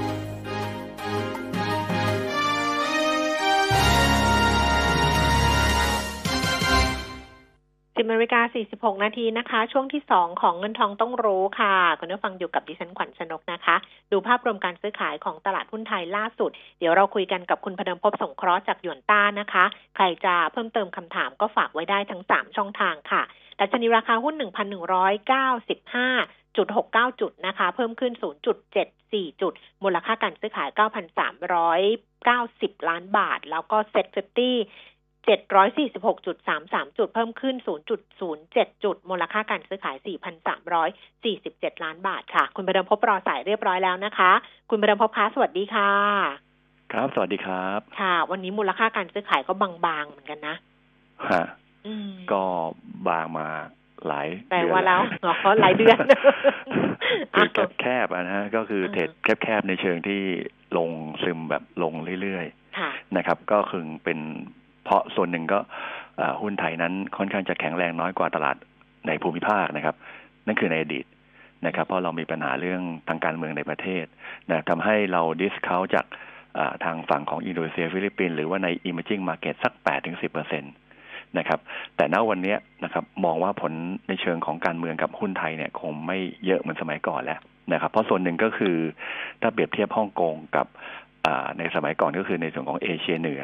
A: สิบนาฬิกา46 นาทีนะคะ ช่วงที่ 2 ของเงินทองต้องรู้ค่ะคุณผู้ฟังอยู่กับดิฉันขวัญชนกนะคะ ดูภาพรวมการซื้อขายของตลาดหุ้นไทยล่าสุด เดี๋ยวเราคุยกันกับคุณพดมพบสงเคราะห์จากหยวนต้านะคะ ใครจะเพิ่มเติมคำถามก็ฝากไว้ได้ทั้ง 3 ช่องทางค่ะดัชนีราคาหุ้น 1,195จุด69จุดนะคะ เพิ่มขึ้น0.74จุด มูลค่าการซื้อขาย9,390ล้านบาท แล้วก็เซ็ต50 746.33 จุดเพิ่มขึ้น 0.07 จุด มูลค่าการซื้อขาย 4,347 ล้านบาทค่ะ คุณประเดิมพบรอสายเรียบร้อยแล้วนะคะ คุณประเดิมพบคะสวัสดีค่ะ
G: ครับ สวัสดีครับ
A: ค่ะ วันนี้มูลค่าการซื้อขายก็บางๆเหมือนกันนะ
G: ฮะ
A: อืม
G: ก็บางมาหลาย
A: แปล
G: เดือน
A: ว่าแล้วเหรอเขาหลายเดือน
G: คือแคบแคบๆอะนะฮะก็คือเทรดแคบๆในเชิงที่ลงซึมแบบลงเรื่อย
A: ค่ะ
G: ๆนะครับ ก็คือเป็น เพราะส่วนหนึ่งก็หุ้นไทยนั้นค่อนข้างจะแข็งแรงน้อยกว่าตลาดในภูมิภาคนะครับ นั่นคือในอดีตนะครับ เพราะเรามีปัญหาเรื่องทางการเมืองในประเทศนะทำให้เรา discount จากทางฝั่งของอินโดนีเซียฟิลิปปินส์หรือว่าใน emerging market สัก 8-10%นะครับ แต่ณวันนี้นะครับ มองว่าผลในเชิงของการเมืองกับหุ้นไทยเนี่ย คงไม่เยอะเหมือนสมัยก่อนแล้วนะครับ เพราะส่วนหนึ่งก็คือถ้าเปรียบเทียบฮ่องกงกับในสมัยก่อนก็คือในส่วนของเอเชียเหนือ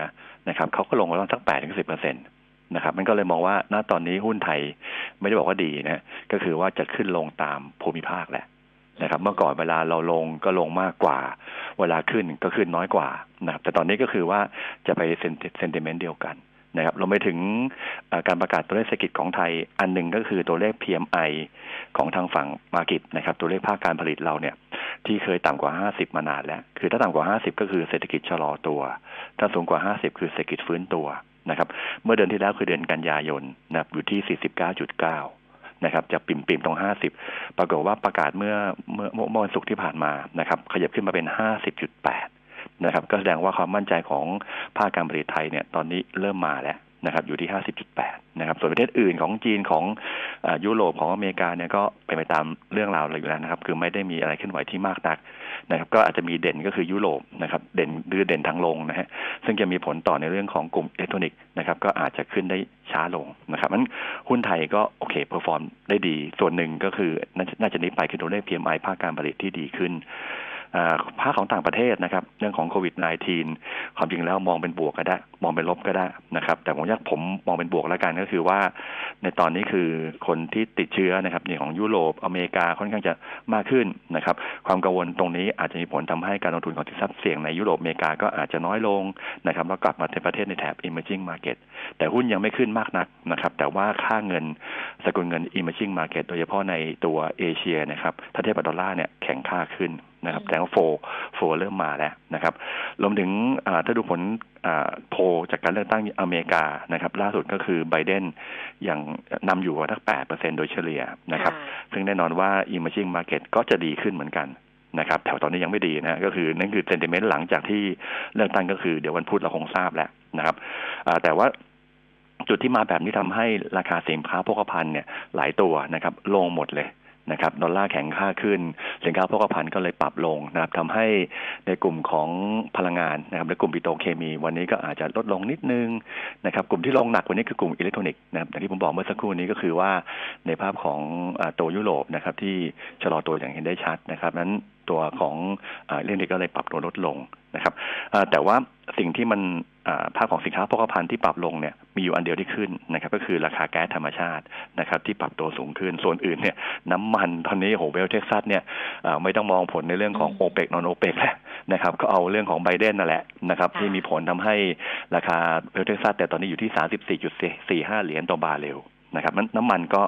G: นะครับเขาก็ลงมาประมาณสัก8-10%นะครับมันก็เลยมองว่าณตอนนี้หุ้นไทยไม่ได้บอกว่าดีนะก็คือว่าจะขึ้นลงตามภูมิภาคแหละนะครับ เมื่อก่อนเวลาเราลงก็ลงมากกว่า เวลาขึ้นก็ขึ้นน้อยกว่านะครับแต่ตอนนี้ก็คือว่าจะไปเซนติเมนต์เดียวกัน นะครับเราไม่ถึงการประกาศตัวเลขเศรษฐกิจของไทยอันหนึ่งก็คือตัวเลข PMI ของทางฝั่งมาร์กิตนะครับ ตัวเลขภาคการผลิตเราเนี่ย ที่เคยต่ำกว่า 50 มานานแล้ว คือถ้าต่ำกว่า 50 ก็คือเศรษฐกิจชะลอตัว ถ้าสูงกว่า 50 คือเศรษฐกิจฟื้นตัวนะครับ เมื่อเดือนที่แล้วคือเดือนกันยายนนะครับอยู่ที่ 49.9นะครับจากปิ่มปิ่มๆตรง 50 ปรากฏว่าประกาศเมื่อเมื่อเมื่อวันศุกร์ที่ผ่านมานะครับ ขยับขึ้นมาเป็น 50.8 นะครับ ก็แสดงว่าความมั่นใจของภาคการผลิตไทยเนี่ยตอนนี้เริ่มมาแล้วนะครับอยู่ที่ 50.8 นะครับ ส่วนประเทศอื่นของจีนของอยุโรปของอเมริกาเนี่ยก็เป็นไปตามเรื่องราวเลยอยู่แล้วนะครับ คือไม่ได้มีอะไรเคลื่อนไหวที่มากนักนะครับ ก็อาจจะมีเด่นก็คือยุโรปนะครับ เด่นหรือเด่นทางลงนะฮะ ซึ่งจะมีผลต่อในเรื่องของกลุ่มอิเล็กทรอนิกส์นะครับ ก็อาจจะขึ้นได้ช้าลงนะครับมันหุ้นไทยก็โอเค perform ได้ดี ส่วนหนึ่งก็คือน่าจะนี้ไปคือตัวเลข PMI ภาคการผลิตที่ดีขึ้น ภาคของต่างประเทศนะครับ เรื่องของโควิด -19 ความจริงแล้วมองเป็นบวกก็ได้ มองเป็นลบก็ได้นะครับ แต่ผมอยากผมมองเป็นบวกแล้วกันก็คือว่า ในตอนนี้คือคนที่ติดเชื้อนะครับอย่างของยุโรปอเมริกาค่อนข้างจะมากขึ้นนะครับ ความกังวลตรงนี้อาจจะมีผลทำให้การลงทุนของสินทรัพย์เสี่ยงในยุโรปอเมริกาก็อาจจะน้อยลงนะครับแล้วกลับมาในประเทศในแถบ emerging market แต่หุ้นยังไม่ขึ้นมากนักนะครับ แต่ว่าค่าเงินสกุลเงิน emerging market โดยเฉพาะในตัวเอเชียนะครับถ้าเทียบกับดอลลาร์เนี่ยแข็งค่าขึ้น นะครับแต่ว่าโฟโฟเริ่มมาแล้วนะครับรวมถึงอ่าถ้าดูผลอ่าโพลจากการเลือกตั้งอเมริกานะครับ ล่าสุดก็คือไบเดนยังนำอยู่ว่าทั้ง8เปอร์เซ็นโดยเฉลี่ยนะครับ ซึ่งแน่นอนว่า emerging market ก็จะดีขึ้นเหมือนกันนะครับ แถวตอนนี้ยังไม่ดีนะก็คือนั่นคือเซนติเมนต์หลังจากที่เลือกตั้งก็คือเดี๋ยววันพุธเราคงทราบแล้วนะครับอ่าแต่ว่าจุดที่มาแบบนี้ทำให้ราคาสินค้าโภคภัณฑ์เนี่ยหลายตัวนะครับ ลงหมดเลย นะครับดอลลาร์แข็งค่าขึ้น สินค้าโภคภัณฑ์ก็เลยปรับลงนะครับทำให้ในกลุ่มของพลังงานนะครับและกลุ่มปิโตรเคมี วันนี้ก็อาจจะลดลงนิดนึงนะครับกลุ่มที่ลงหนักวันนี้คือกลุ่มอิเล็กทรอนิกส์นะครับอย่างที่ผมบอกเมื่อสักครู่นี้ก็คือว่าในภาพของตัวยุโรปนะครับที่ชะลอตัวอย่างเห็นได้ชัดนะครับนั้นตัวของอเรื่องนี้ก็เลยปรับตัวลดลงนะครับแต่ว่าสิ่งที่มัน ภาพของสินค้าโภคภัณฑ์ที่ปรับลงเนี่ยมีอยู่อันเดียวที่ขึ้นนะครับก็คือราคาแก๊สธรรมชาตินะครับที่ปรับตัวสูงขึ้นส่วนอื่นเนี่ยน้ำมันตอนนี้โห West Texas เนี่ยอ่าไม่ต้องมองผลในเรื่องของ OPEC non-OPEC แล้วนะครับก็เอาเรื่องของไบเดนนั่นแหละนะครับที่มีผลทำให้ราคา West Texas แต่ตอนนี้อยู่ที่ 34.45 เหรียญต่อบาร์เรล นะครับนั้นน้ำมันก็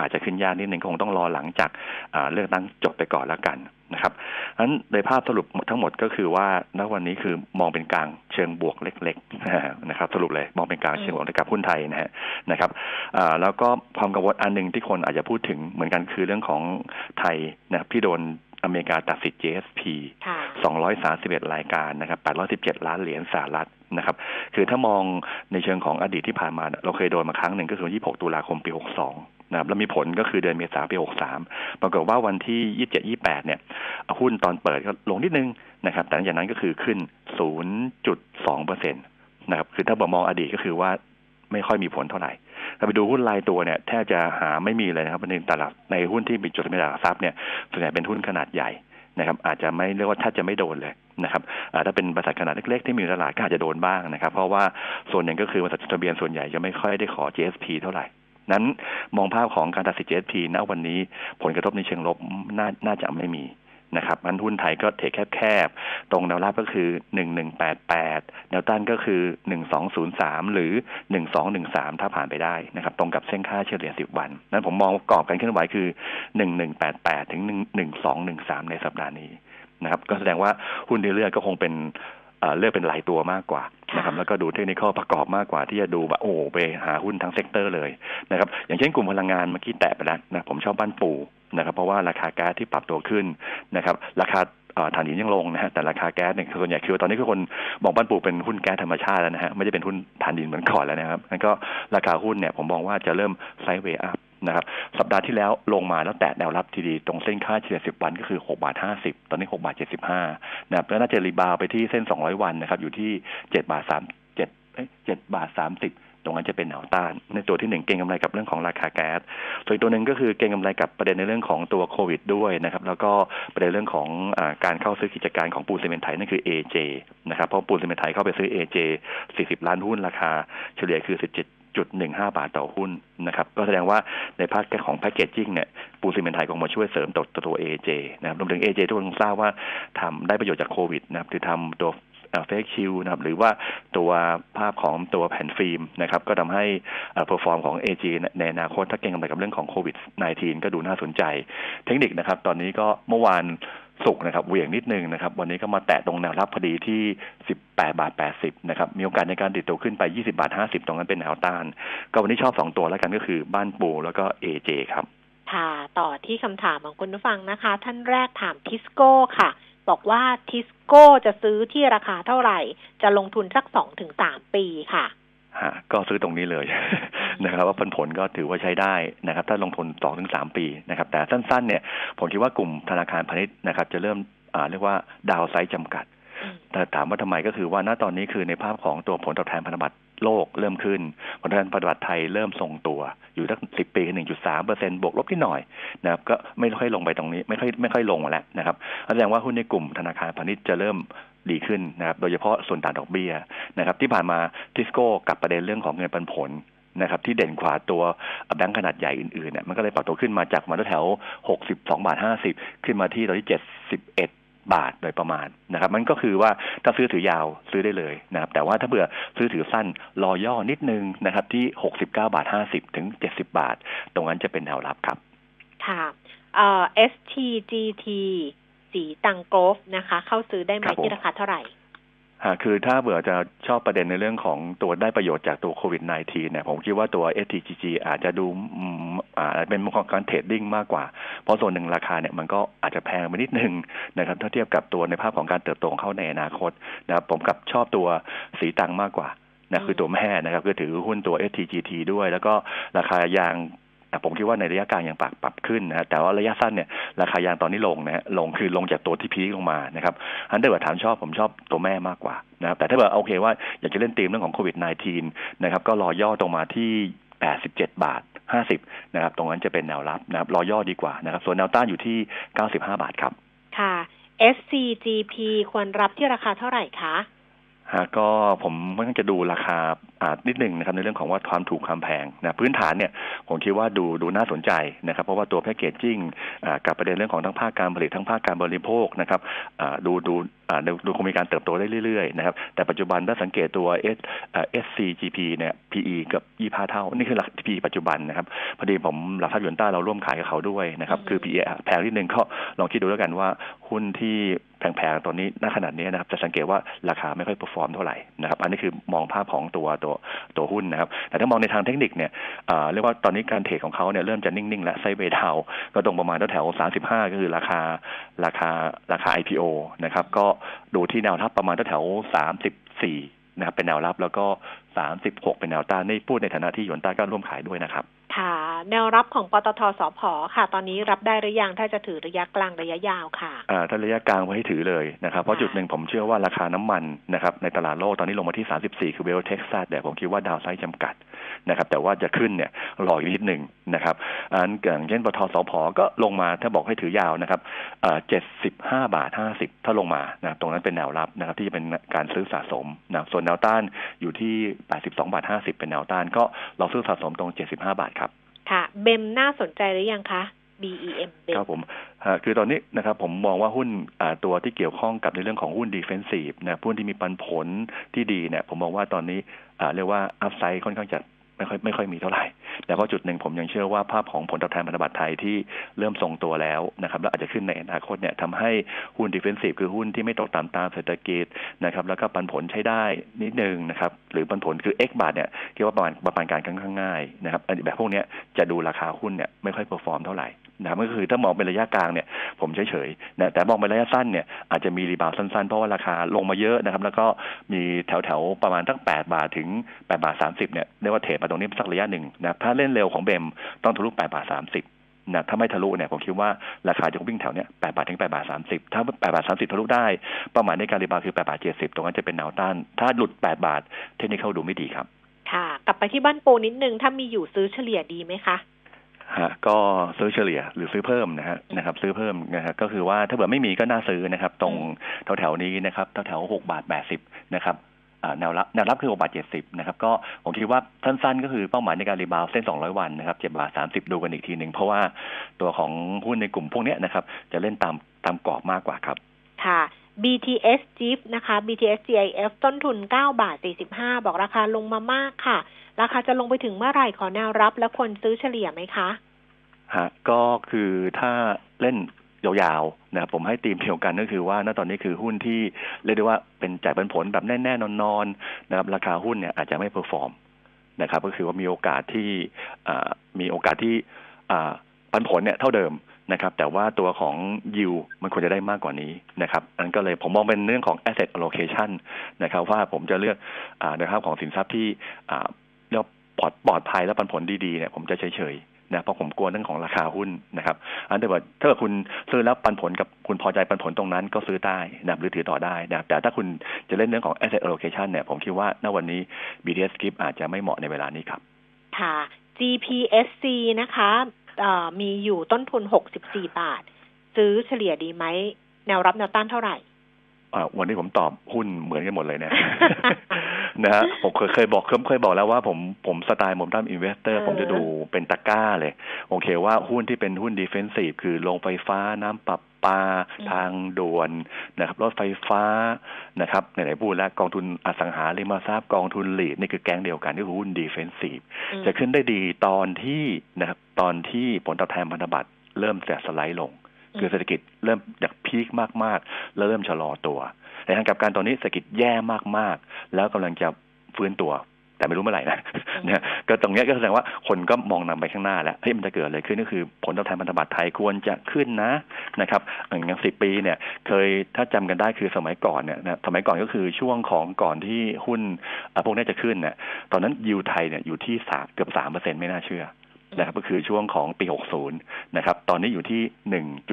G: อาจจะขึ้นยากนิดหนึ่งคงต้องรอหลังจากอ่าเลือกตั้งจบไปก่อนแล้วกันนะครับนั้นในภาพสรุปทั้งหมดก็คือว่าณวันนี้คือมองเป็นกลางเชิงบวกเล็กๆนะครับสรุปเลยมองเป็นกลางเชิงบวกกับหุ้นไทยนะฮะนะครับอ่าแล้วก็ความกังวลอันหนึ่งที่คนอาจจะพูดถึงเหมือนกันคือเรื่องของไทยนะครับที่โดนอเมริกาตัดสิทธิ์ JSP
A: ค่ะ
G: 231 รายการนะครับ817 ล้านเหรียญสหรัฐ นะครับคือถ้ามองในเชิงของอดีตที่ผ่านมา เราเคยโดนมาครั้งหนึ่งก็คือ26ตุลาคมปี 62 นะครับแล้วมีผลก็คือเดือนเมษาปีหกสามปรากฏว่าวันที่ยี่สิบเนี่ยหุ้นตอนเปิดก็ลงนิดนึงนะครับแต่หลังจากนั้นก็คือขึ้นศูนย์จุดสองเปอร์เซ็นตนะครับคือถ้าบอมองอดีตก็คือว่าไม่ค่อยมีผลเท่าไหร่ถ้าไปดูหุ้นรายตัวเนี่ยแทบจะหาไม่มีเลยนะครับในตลาดในหุ้นที่มีจดทะเบียนตลาดทรัพย์เนี่ยส่วนใหญ่เป็นหุ้นขนาดใหญ่นะครับอาจจะไม่เรียกว่าถ้าจะไม่โดนเลย นะครับถ้าเป็นบริษัทขนาดเล็กๆ ที่มีตลาดก็อาจจะโดนบ้างนะครับ เพราะว่าส่วนหนึ่งก็คือบริษัทจดทะเบียนส่วนใหญ่จะไม่ค่อยได้ขอ GSP เท่าไหร่ นั้นมองภาพของการตัดสิน GSP ณวันนี้ผลกระทบในเชิงลบนาน่าจะไม่มีนะครับมันหุ้นไทยก็เทแคบๆ ตรงแนวรับก็คือ 1188 แนวต้านก็คือ 1203 หรือ 1213 ถ้าผ่านไปได้นะครับ ตรงกับเส้นค่าเฉลี่ย 10 วัน นั้นผมมองกรอบการเคลื่อนไหวคือ 1188 ถึง 1213 ในสัปดาห์นี้ นะครับก็แสดงว่าหุ้นที่เลือกก็คงเป็นเลือกเป็นหลายตัวมากกว่านะครับแล้วก็ดูเทคนิคประกอบมากกว่าที่จะดูแบบโอ้ไปหาหุ้นทั้ง sector เลยนะครับอย่างเช่นกลุ่มพลังงานเมื่อกี้แตะไปแล้วนะผมชอบบ้านปูนะครับเพราะว่าราคาแก๊สที่ปรับตัวขึ้นนะครับราคาถ่านหินยังลงนะฮะแต่ราคาแก๊สเนี่ยส่วนใหญ่คือตอนนี้คือคนมองบ้านปูเป็นหุ้นแก๊สธรรมชาติแล้วนะฮะไม่ได้เป็นหุ้นถ่านหินเหมือนก่อนแล้วนะครับงั้นก็ราคาหุ้นเนี่ยผมมองว่าจะเริ่มไซด์เวย์อัพ นะครับสัปดาห์ที่แล้วลงมาแล้วแตะแนวรับทีดีตรงเส้นค่าเฉลี่ย 10 วันก็คือ 6 บาท 50 ตอนนี้ 6 บาท 75 นะครับแล้วน่าจะรีบาวไปที่เส้น 200 วันนะครับอยู่ที่ 7 บาท 3 7 7บาท 30ตรงนั้นจะเป็นแนวต้าน ในตัวที่หนึ่งเก็งกำไรกับเรื่องของราคาแก๊สส่วนตัวหนึ่งก็คือเก็งกำไรกับประเด็นในเรื่องของตัวโควิดด้วยนะครับ แล้วก็ประเด็นเรื่องของอการเข้าซื้อกิจการของปูนซีเมนต์ไทยนั่นคือ AJ นะครับ เพราะปูนซีเมนต์ไทยเข้าไปซื้อ AJ 40 ล้านหุ้นราคาเฉลี่ยคือ 17 จุดหนึ่งห้าบาทต่อหุ้นนะครับก็แสดงว่าในภาคของ packaging เนี่ยปูนซีเมนต์ไทยคงมาช่วยเสริมตัวตัวเอเจนะครับรวมถึงเอเจทุกคนทราบว่าทำได้ประโยชน์จากโควิดนะครับคือทำตัว face shield นะครับหรือว่าตัวภาพของตัวแผ่นฟิล์มนะครับก็ทำให้ perform ของ AJ ในอนาคตถ้าเก็งกำไรกับเรื่องของโควิด -19 ก็ดูน่าสนใจ เทคนิคนะครับ ตอนนี้ก็เมื่อวาน สุกนะครับเหวี่ยงนิดนึงนะครับ วันนี้ก็มาแตะตรงแนวรับพอดีที่ 18 บาท 80 นะครับ มีโอกาสในการดิดตัวขึ้นไป 20 บาท 50 ตรงนั้นเป็นแนวต้าน ก็วันนี้ชอบ 2 ตัวแล้วกันก็คือบ้านปูแล้วก็ AJ ครับ
A: ค่ะต่อที่คำถามของคุณผู้ฟังนะคะ ท่านแรกถามทิสโก้ค่ะ บอกว่าทิสโก้จะซื้อที่ราคาเท่าไหร่ จะลงทุนสักสองถึงสามปีค่ะ
G: ฮะก็ซื้อตรงนี้เลย นะครับว่าผลผลก็ถือว่าใช้ได้นะครับถ้าลงทุนสองถึงสามปีนะครับแต่สั้นๆเนี่ยผมคิดว่ากลุ่มธนาคารพาณิชย์นะครับจะเริ่มอ่าเรียกว่าดาวไซด์จำกัดแต่ถามว่าทำไมก็คือว่าณตอนนี้คือในภาพของตัวผลตอบแทนพันธบัตรโลกเริ่มขึ้น ผลตอบแทนพันธบัตรไทยเริ่มทรงตัว อยู่ตั้งสิบปีหนึ่งจุดสามเปอร์เซ็นบวกลบที่หน่อยนะครับก็ไม่ค่อยลงไปตรงนี้ไม่ค่อยไม่ค่อยลงแล้วนะครับแสดงว่าหุ้นในกลุ่มธนาคารพาณิชย์จะเริ่มดีขึ้นนะครับโดยเฉพาะส่วนต่างดอกเบี้ยนะครับที่ผ่านมาทิสโก้กับประเด็นเรื่องของเงินปันผล นะครับที่เด่นกว่าตัวแบงก์ขนาดใหญ่อื่นๆเนี่ยมันก็เลยปรับตัวขึ้นมาจากมาแถวหกสิบสองบาทห้าสิบขึ้นมาที่ตอนที่เจ็ดสิบเอ็ดบาทโดยประมาณนะครับ มันก็คือว่าถ้าซื้อถือยาวซื้อได้เลยนะครับ แต่ว่าถ้าเบื่อซื้อถือสั้นรอย่อนิดนึงนะครับ ที่หกสิบเก้าบาทห้าสิบถึงเจ็ดสิบาท ตรงนั้นจะเป็นแนวรับครับ
A: ค่ะเอ่อ STGT สีตังโกฟนะคะ เข้าซื้อได้ไหมที่ราคาเท่าไหร่
G: คือถ้าเบื่อจะชอบประเด็นในเรื่องของตัวได้ประโยชน์จากตัวโควิด -19 เนี่ยผมคิดว่าตัว STGG อาจจะดูอ่าเป็นมุมของการเทรดดิ้งมากกว่า เพราะส่วนหนึ่งราคาเนี่ยมันก็อาจจะแพงไปนิดนึงนะครับถ้าเทียบกับตัวในภาพของการเติบโตของเขาในอนาคตนะครับผมกับชอบตัวสีตังมากกว่านะคือตัวแม่นะครับคือถือหุ้นตัว STGT ด้วย แล้วก็ราคายาง ผมคิดว่าในระยะกลางยังปรับปรับขึ้นนะแต่ว่าระยะสั้นเนี่ยราคายางตอนนี้ลงนะลงคือลงจากตัวที่พีคลงมานะครับอันเดอร์ถามชอบผมชอบตัวแม่มากกว่านะครับแต่ถ้าแบบโอเคว่าอยากจะเล่นตีมเรื่องของโควิด -19 นะครับก็รอย่อตรงมาที่ 87 บาท50นะครับตรงนั้นจะเป็นแนวรับนะครับรอย่อดีกว่านะครับส่วนแนวต้านอยู่ที่ 95 บาทครับ
A: ค่ะ SCGP ควรรับที่ราคาเท่าไหร่คะ
G: ฮะก็ผมค่อนข้างจะดูราคาอ่านิดหนึ่งนะครับในเรื่องของว่าความถูกความแพงนะพื้นฐานเนี่ยผมคิดว่าดูดูน่าสนใจนะครับเพราะว่าตัวแพคเกจจิ้งกับประเด็นเรื่องของทั้งภาคการผลิตทั้งภาคการบริโภคนะครับดูดูดูคงมีการเติบโตได้เรื่อยๆนะครับแต่ปัจจุบันถ้าสังเกตตัว S SCGP เนี่ย PE กับ25เท่า นี่คือหลัก PE ปัจจุบันนะครับ พอดีผมหลักทรัพย์ยนต้าเราร่วมขายกับเขาด้วยนะครับ คือ PE แพงนิดนึงก็ลองคิดดูแล้วกันว่าหุ้นที่แพงๆ ตอนนี้ณขณะนี้นะครับ จะสังเกตว่าราคาไม่ค่อย perform เท่าไหร่นะครับ อันนี้คือมองภาพของตัวตัวตัวหุ้นนะครับ แต่ถ้ามองในทางเทคนิคเนี่ยเรียกว่าตอนนี้การ trade ของเขาเนี่ยเริ่มจะนิ่งๆ และ sideway ก็ตรงประมาณแถว35ก็คือราคาราคาราคา IPO นะครับ ก็ดูที่แนวรับประมาณแถวสามสิบสี่นะครับเป็นแนวรับแล้วก็สามสิบหกเป็นแนวต้านนี่พูดในฐานะที่หยวนต้าก็ร่วมขายด้วยนะครับ
A: ค่ะ แนวรับของปตทสพค่ะ ตอนนี้รับได้หรือยังถ้าจะถือระยะกลางระยะยาวค่ะ
G: อ่าถ้าระยะกลางไว้ให้ถือเลยนะครับ เพราะจุดหนึ่งผมเชื่อว่าราคาน้ำมันนะครับในตลาดโลกตอนนี้ลงมาที่ 34 คือเวลเท็กซัสแต่ผมคิดว่าดาวไซด์จำกัดนะครับแต่ว่าจะขึ้นเนี่ยรออีกนิดหนึ่งนะครับอันอย่างเช่นปตทสพก็ลงมาถ้าบอกให้ถือยาวนะครับเอ่อ75บาท50ถ้าลงมานะตรงนั้นเป็นแนวรับนะครับที่จะเป็นการซื้อสะสมนะส่วนแนวต้านอยู่ที่82บาท50เป็นแนวต้านก็เราซื้อสะสมตรง75บาทครับ
A: ค่ะเบมน่าสนใจหรือยังคะ BEM เบม
G: ครับผมคือตอนนี้นะครับผมมองว่าหุ้นตัวที่เกี่ยวข้องกับในเรื่องของหุ้น defensive นะหุ้นที่มีปันผลที่ดีเนี่ยผมมองว่าตอนนี้เรียกว่า upside ค่อนข้างจะ ไม่ค่อยไม่ค่อยมีเท่าไหร่แต่ก็จุดหนึ่งผมยังเชื่อว่าภาพของผลตอบแทนพันธบัตรไทยที่เริ่มทรงตัวแล้วนะครับแล้วอาจจะขึ้นในอนาคตเนี่ยทำให้หุ้น defensive คือหุ้นที่ไม่ตกต่ำตามเศรษฐกิจนะครับแล้วก็ปันผลใช้ได้นิดนึงนะครับหรือปันผลคือ X บาทเนี่ยคิดว่าประมาณประมาณการค่อนข้างง่ายนะครับอันแบบพวกเนี้ยจะดูราคาหุ้นเนี่ยไม่ค่อย perform เท่าไหร่นะครับก็คือถ้ามองเป็นระยะกลางเนี่ยผมเฉยๆนะแต่มองเป็นระยะสั้นเนี่ยอาจจะมี rebound สั้นๆ เพราะว่าราคาลงมาเยอะนะครับแล้วก็มีแถวๆประมาณตั้ง 8 บาทถึง8บาท30เนี่ยเรียกว่า trade มาตรงนี้สักระยะหนึ่งนะครับถ้าเล่นเร็วของเบมต้องทะลุ8บาท30นะถ้าไม่ทะลุเนี่ยผมคิดว่าราคาจะวิ่งแถวเนี้ย8บาทถึง8บาท30ถ้า8บาท30ทะลุได้เป้าหมายในการ rebound คือ8บาท70ตรงนั้นจะเป็นแนวต้าน ถ้าหลุด8บาท technical ดูไม่ดีครับ
A: ค่ะ กลับไปที่บ้านปูนิดนึงถ้ามีอยู่ซื้อเฉลี่ยดีไหมคะ
G: ฮะก็ซื้อเฉลี่ยหรือซื้อเพิ่มนะฮะนะครับซื้อเพิ่มนะฮะก็คือว่าถ้าเกิดไม่มีก็น่าซื้อนะครับ ตรงแถวๆนี้นะครับแถวๆหกบาทแปดสิบนะครับอ่า แนวรับแนวรับคือหกบาทเจ็ดสิบนะครับก็ผมคิดว่าสั้นๆ ก็คือเป้าหมายในการ rebound เส้นสองร้อยวันนะครับเจ็ดบาทสามสิบดูกันอีกทีหนึ่งเพราะว่าตัวของหุ้นในกลุ่มพวกเนี้ยนะครับจะเล่นตามตามกรอบมากกว่าครับ
A: ค่ะ BTSGIF นะคะ BTSGIF ต้นทุน 9 บาท 45 บอกราคาลงมามากค่ะ ราคาจะลงไปถึงเมื่อไหร่ขอแนวรับ และควรซื้อเฉลี่ยไหมคะ
G: ฮะก็คือถ้าเล่น ยาวๆนะครับผมให้ตีมเดียวกันก็คือว่าณตอนนี้คือหุ้นที่เรียกได้ว่าเป็นจ่ายปันผลแบบแน่ๆนอนๆนะครับราคาหุ้นเนี่ยอาจจะไม่ performนะครับ ก็คือว่ามีโอกาสที่มีโอกาสที่ปันผลเนี่ยเท่าเดิมนะครับ แต่ว่าตัวของยิวมันควรจะได้มากกว่านี้นะครับอันก็เลยผมมองเป็นเรื่องของ asset allocation นะครับ ว่าผมจะเลือกอ่านะครับของสินทรัพย์ที่เรียกปลอดปลอดภัยและปันผลดีๆเนี่ยผมจะเฉยๆ นะเพราะผมกลัวเรื่องของราคาหุ้นนะครับอันถ้าเกิดถ้าเกิดคุณซื้อแล้วปันผลกับคุณพอใจปันผลตรงนั้นก็ซื้อได้นะหรือถือต่อได้นะแต่ถ้าคุณจะเล่นเรื่องของ asset allocation เนี่ยผมคิดว่าณวันนี้ BTSGIF อาจจะไม่เหมาะในเวลานี้ครับ
A: ค่ะ GPSC นะคะมีอยู่ต้นทุน 64 บาท ซื้อเฉลี่ยดีไหม แนวรับแนวต้านเท่าไหร่
G: วันนี้ผมตอบหุ้นเหมือนกันหมดเลยเนี่ยนะฮะผมเคยเคยบอกเคยเคยบอกแล้วว่าผมผมสไตล์ผมทำ investor เอ
A: อ
G: ผมจะดูเป็นตะกร้าเลย โอเคว่าหุ้นที่เป็นหุ้น defensive คือโรงไฟฟ้าน้ำประปาทางด่วนนะครับรถไฟฟ้านะครับไหนๆพูดแล้วกองทุนอสังหาริมทรัพย์กองทุน REIT นี่คือแก๊งเดียวกันที่คือหุ้น defensive
A: อืม
G: จะขึ้นได้ดีตอนที่นะครับตอนที่ผลตอบแทนพันธบัตรเริ่มจะสไลด์ลง คือเศรษฐกิจเริ่มจาก peak มากๆ แล้วเริ่มชะลอตัว ในทางกลับกันตอนนี้เศรษฐกิจแย่มากๆ แล้วกำลังจะฟื้นตัว แต่ไม่รู้เมื่อไหร่นะนะก็ตรงเนี้ยก็แสดงว่าคนก็มองนำไปข้างหน้าแล้วเฮ้ยมันจะเกิดอะไรขึ้นก็คือ ผลตอบแทนพันธบัตรไทยควรจะขึ้นนะนะครับอย่างสิบปีเนี่ย เคยถ้าจำกันได้คือสมัยก่อนเนี่ยนะสมัยก่อนก็คือช่วงของก่อนที่หุ้นอะพวกนี้จะขึ้นเนี่ยตอนนั้นยิวไทยเนี่ยอยู่ที่สามเกือบสามเปอร์เซ็นไม่น่าเชื่อ นะครับก็คือช่วงของปี 60 นะครับ ตอนนี้อยู่ที่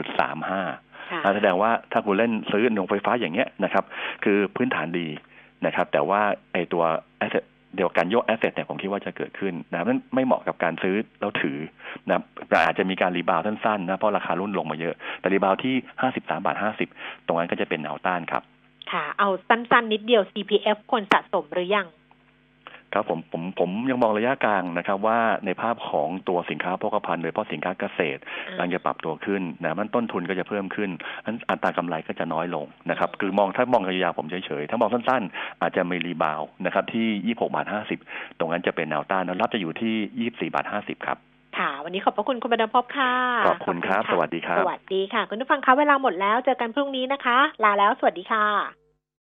G: 1.35
A: ค่ะ
G: อ่าแสดงว่าถ้าคุณเล่นซื้อโรงไฟฟ้าอย่างเงี้ยนะครับ คือพื้นฐานดีนะครับ แต่ว่าไอตัว asset เดียวกันโยก asset เนี่ยผมคิดว่าจะเกิดขึ้นนะครับนั้นไม่เหมาะกับการซื้อแล้วถือนะครับแต่อาจจะมีการ rebound สั้นๆนะเพราะราคาหุ้นลงมาเยอะ แต่ rebound ที่ 53 บาท 50 ตรงนั้นก็จะเป็นแนวต้านครับ
A: ค่ะ เอาสั้นๆ นิดเดียว CPF ควรสะสมหรือยัง
G: ครับผมผมผมยังมองระยะกลางนะครับว่าในภาพของตัวสินค้าโภคภัณฑ์โดยเฉพาะสินค้าเกษตรกำลังจะปรับตัวขึ้นนะมันต้นทุนก็จะเพิ่มขึ้น อันอัตรากำไรก็จะน้อยลงนะครับคือมองถ้ามองระยะยาวผมเฉยๆถ้ามองสั้นๆ อาจจะมี rebound นะครับที่ 26บาท50 ตรงนั้นจะเป็นแนวต้านแล้วรับจะอยู่ที่ 24บาท50 ครับ
A: ค่ะ วันนี้ขอบพระคุณคุณบรรณพบค่ะ
G: ขอบคุณครับะสวัสดีครับ
A: สวัสดีค่ะ คุณผู้ฟังคะเวลาหมดแล้วเจอกันพรุ่งนี้นะคะ ลาแล้วสวัสดีค่ะ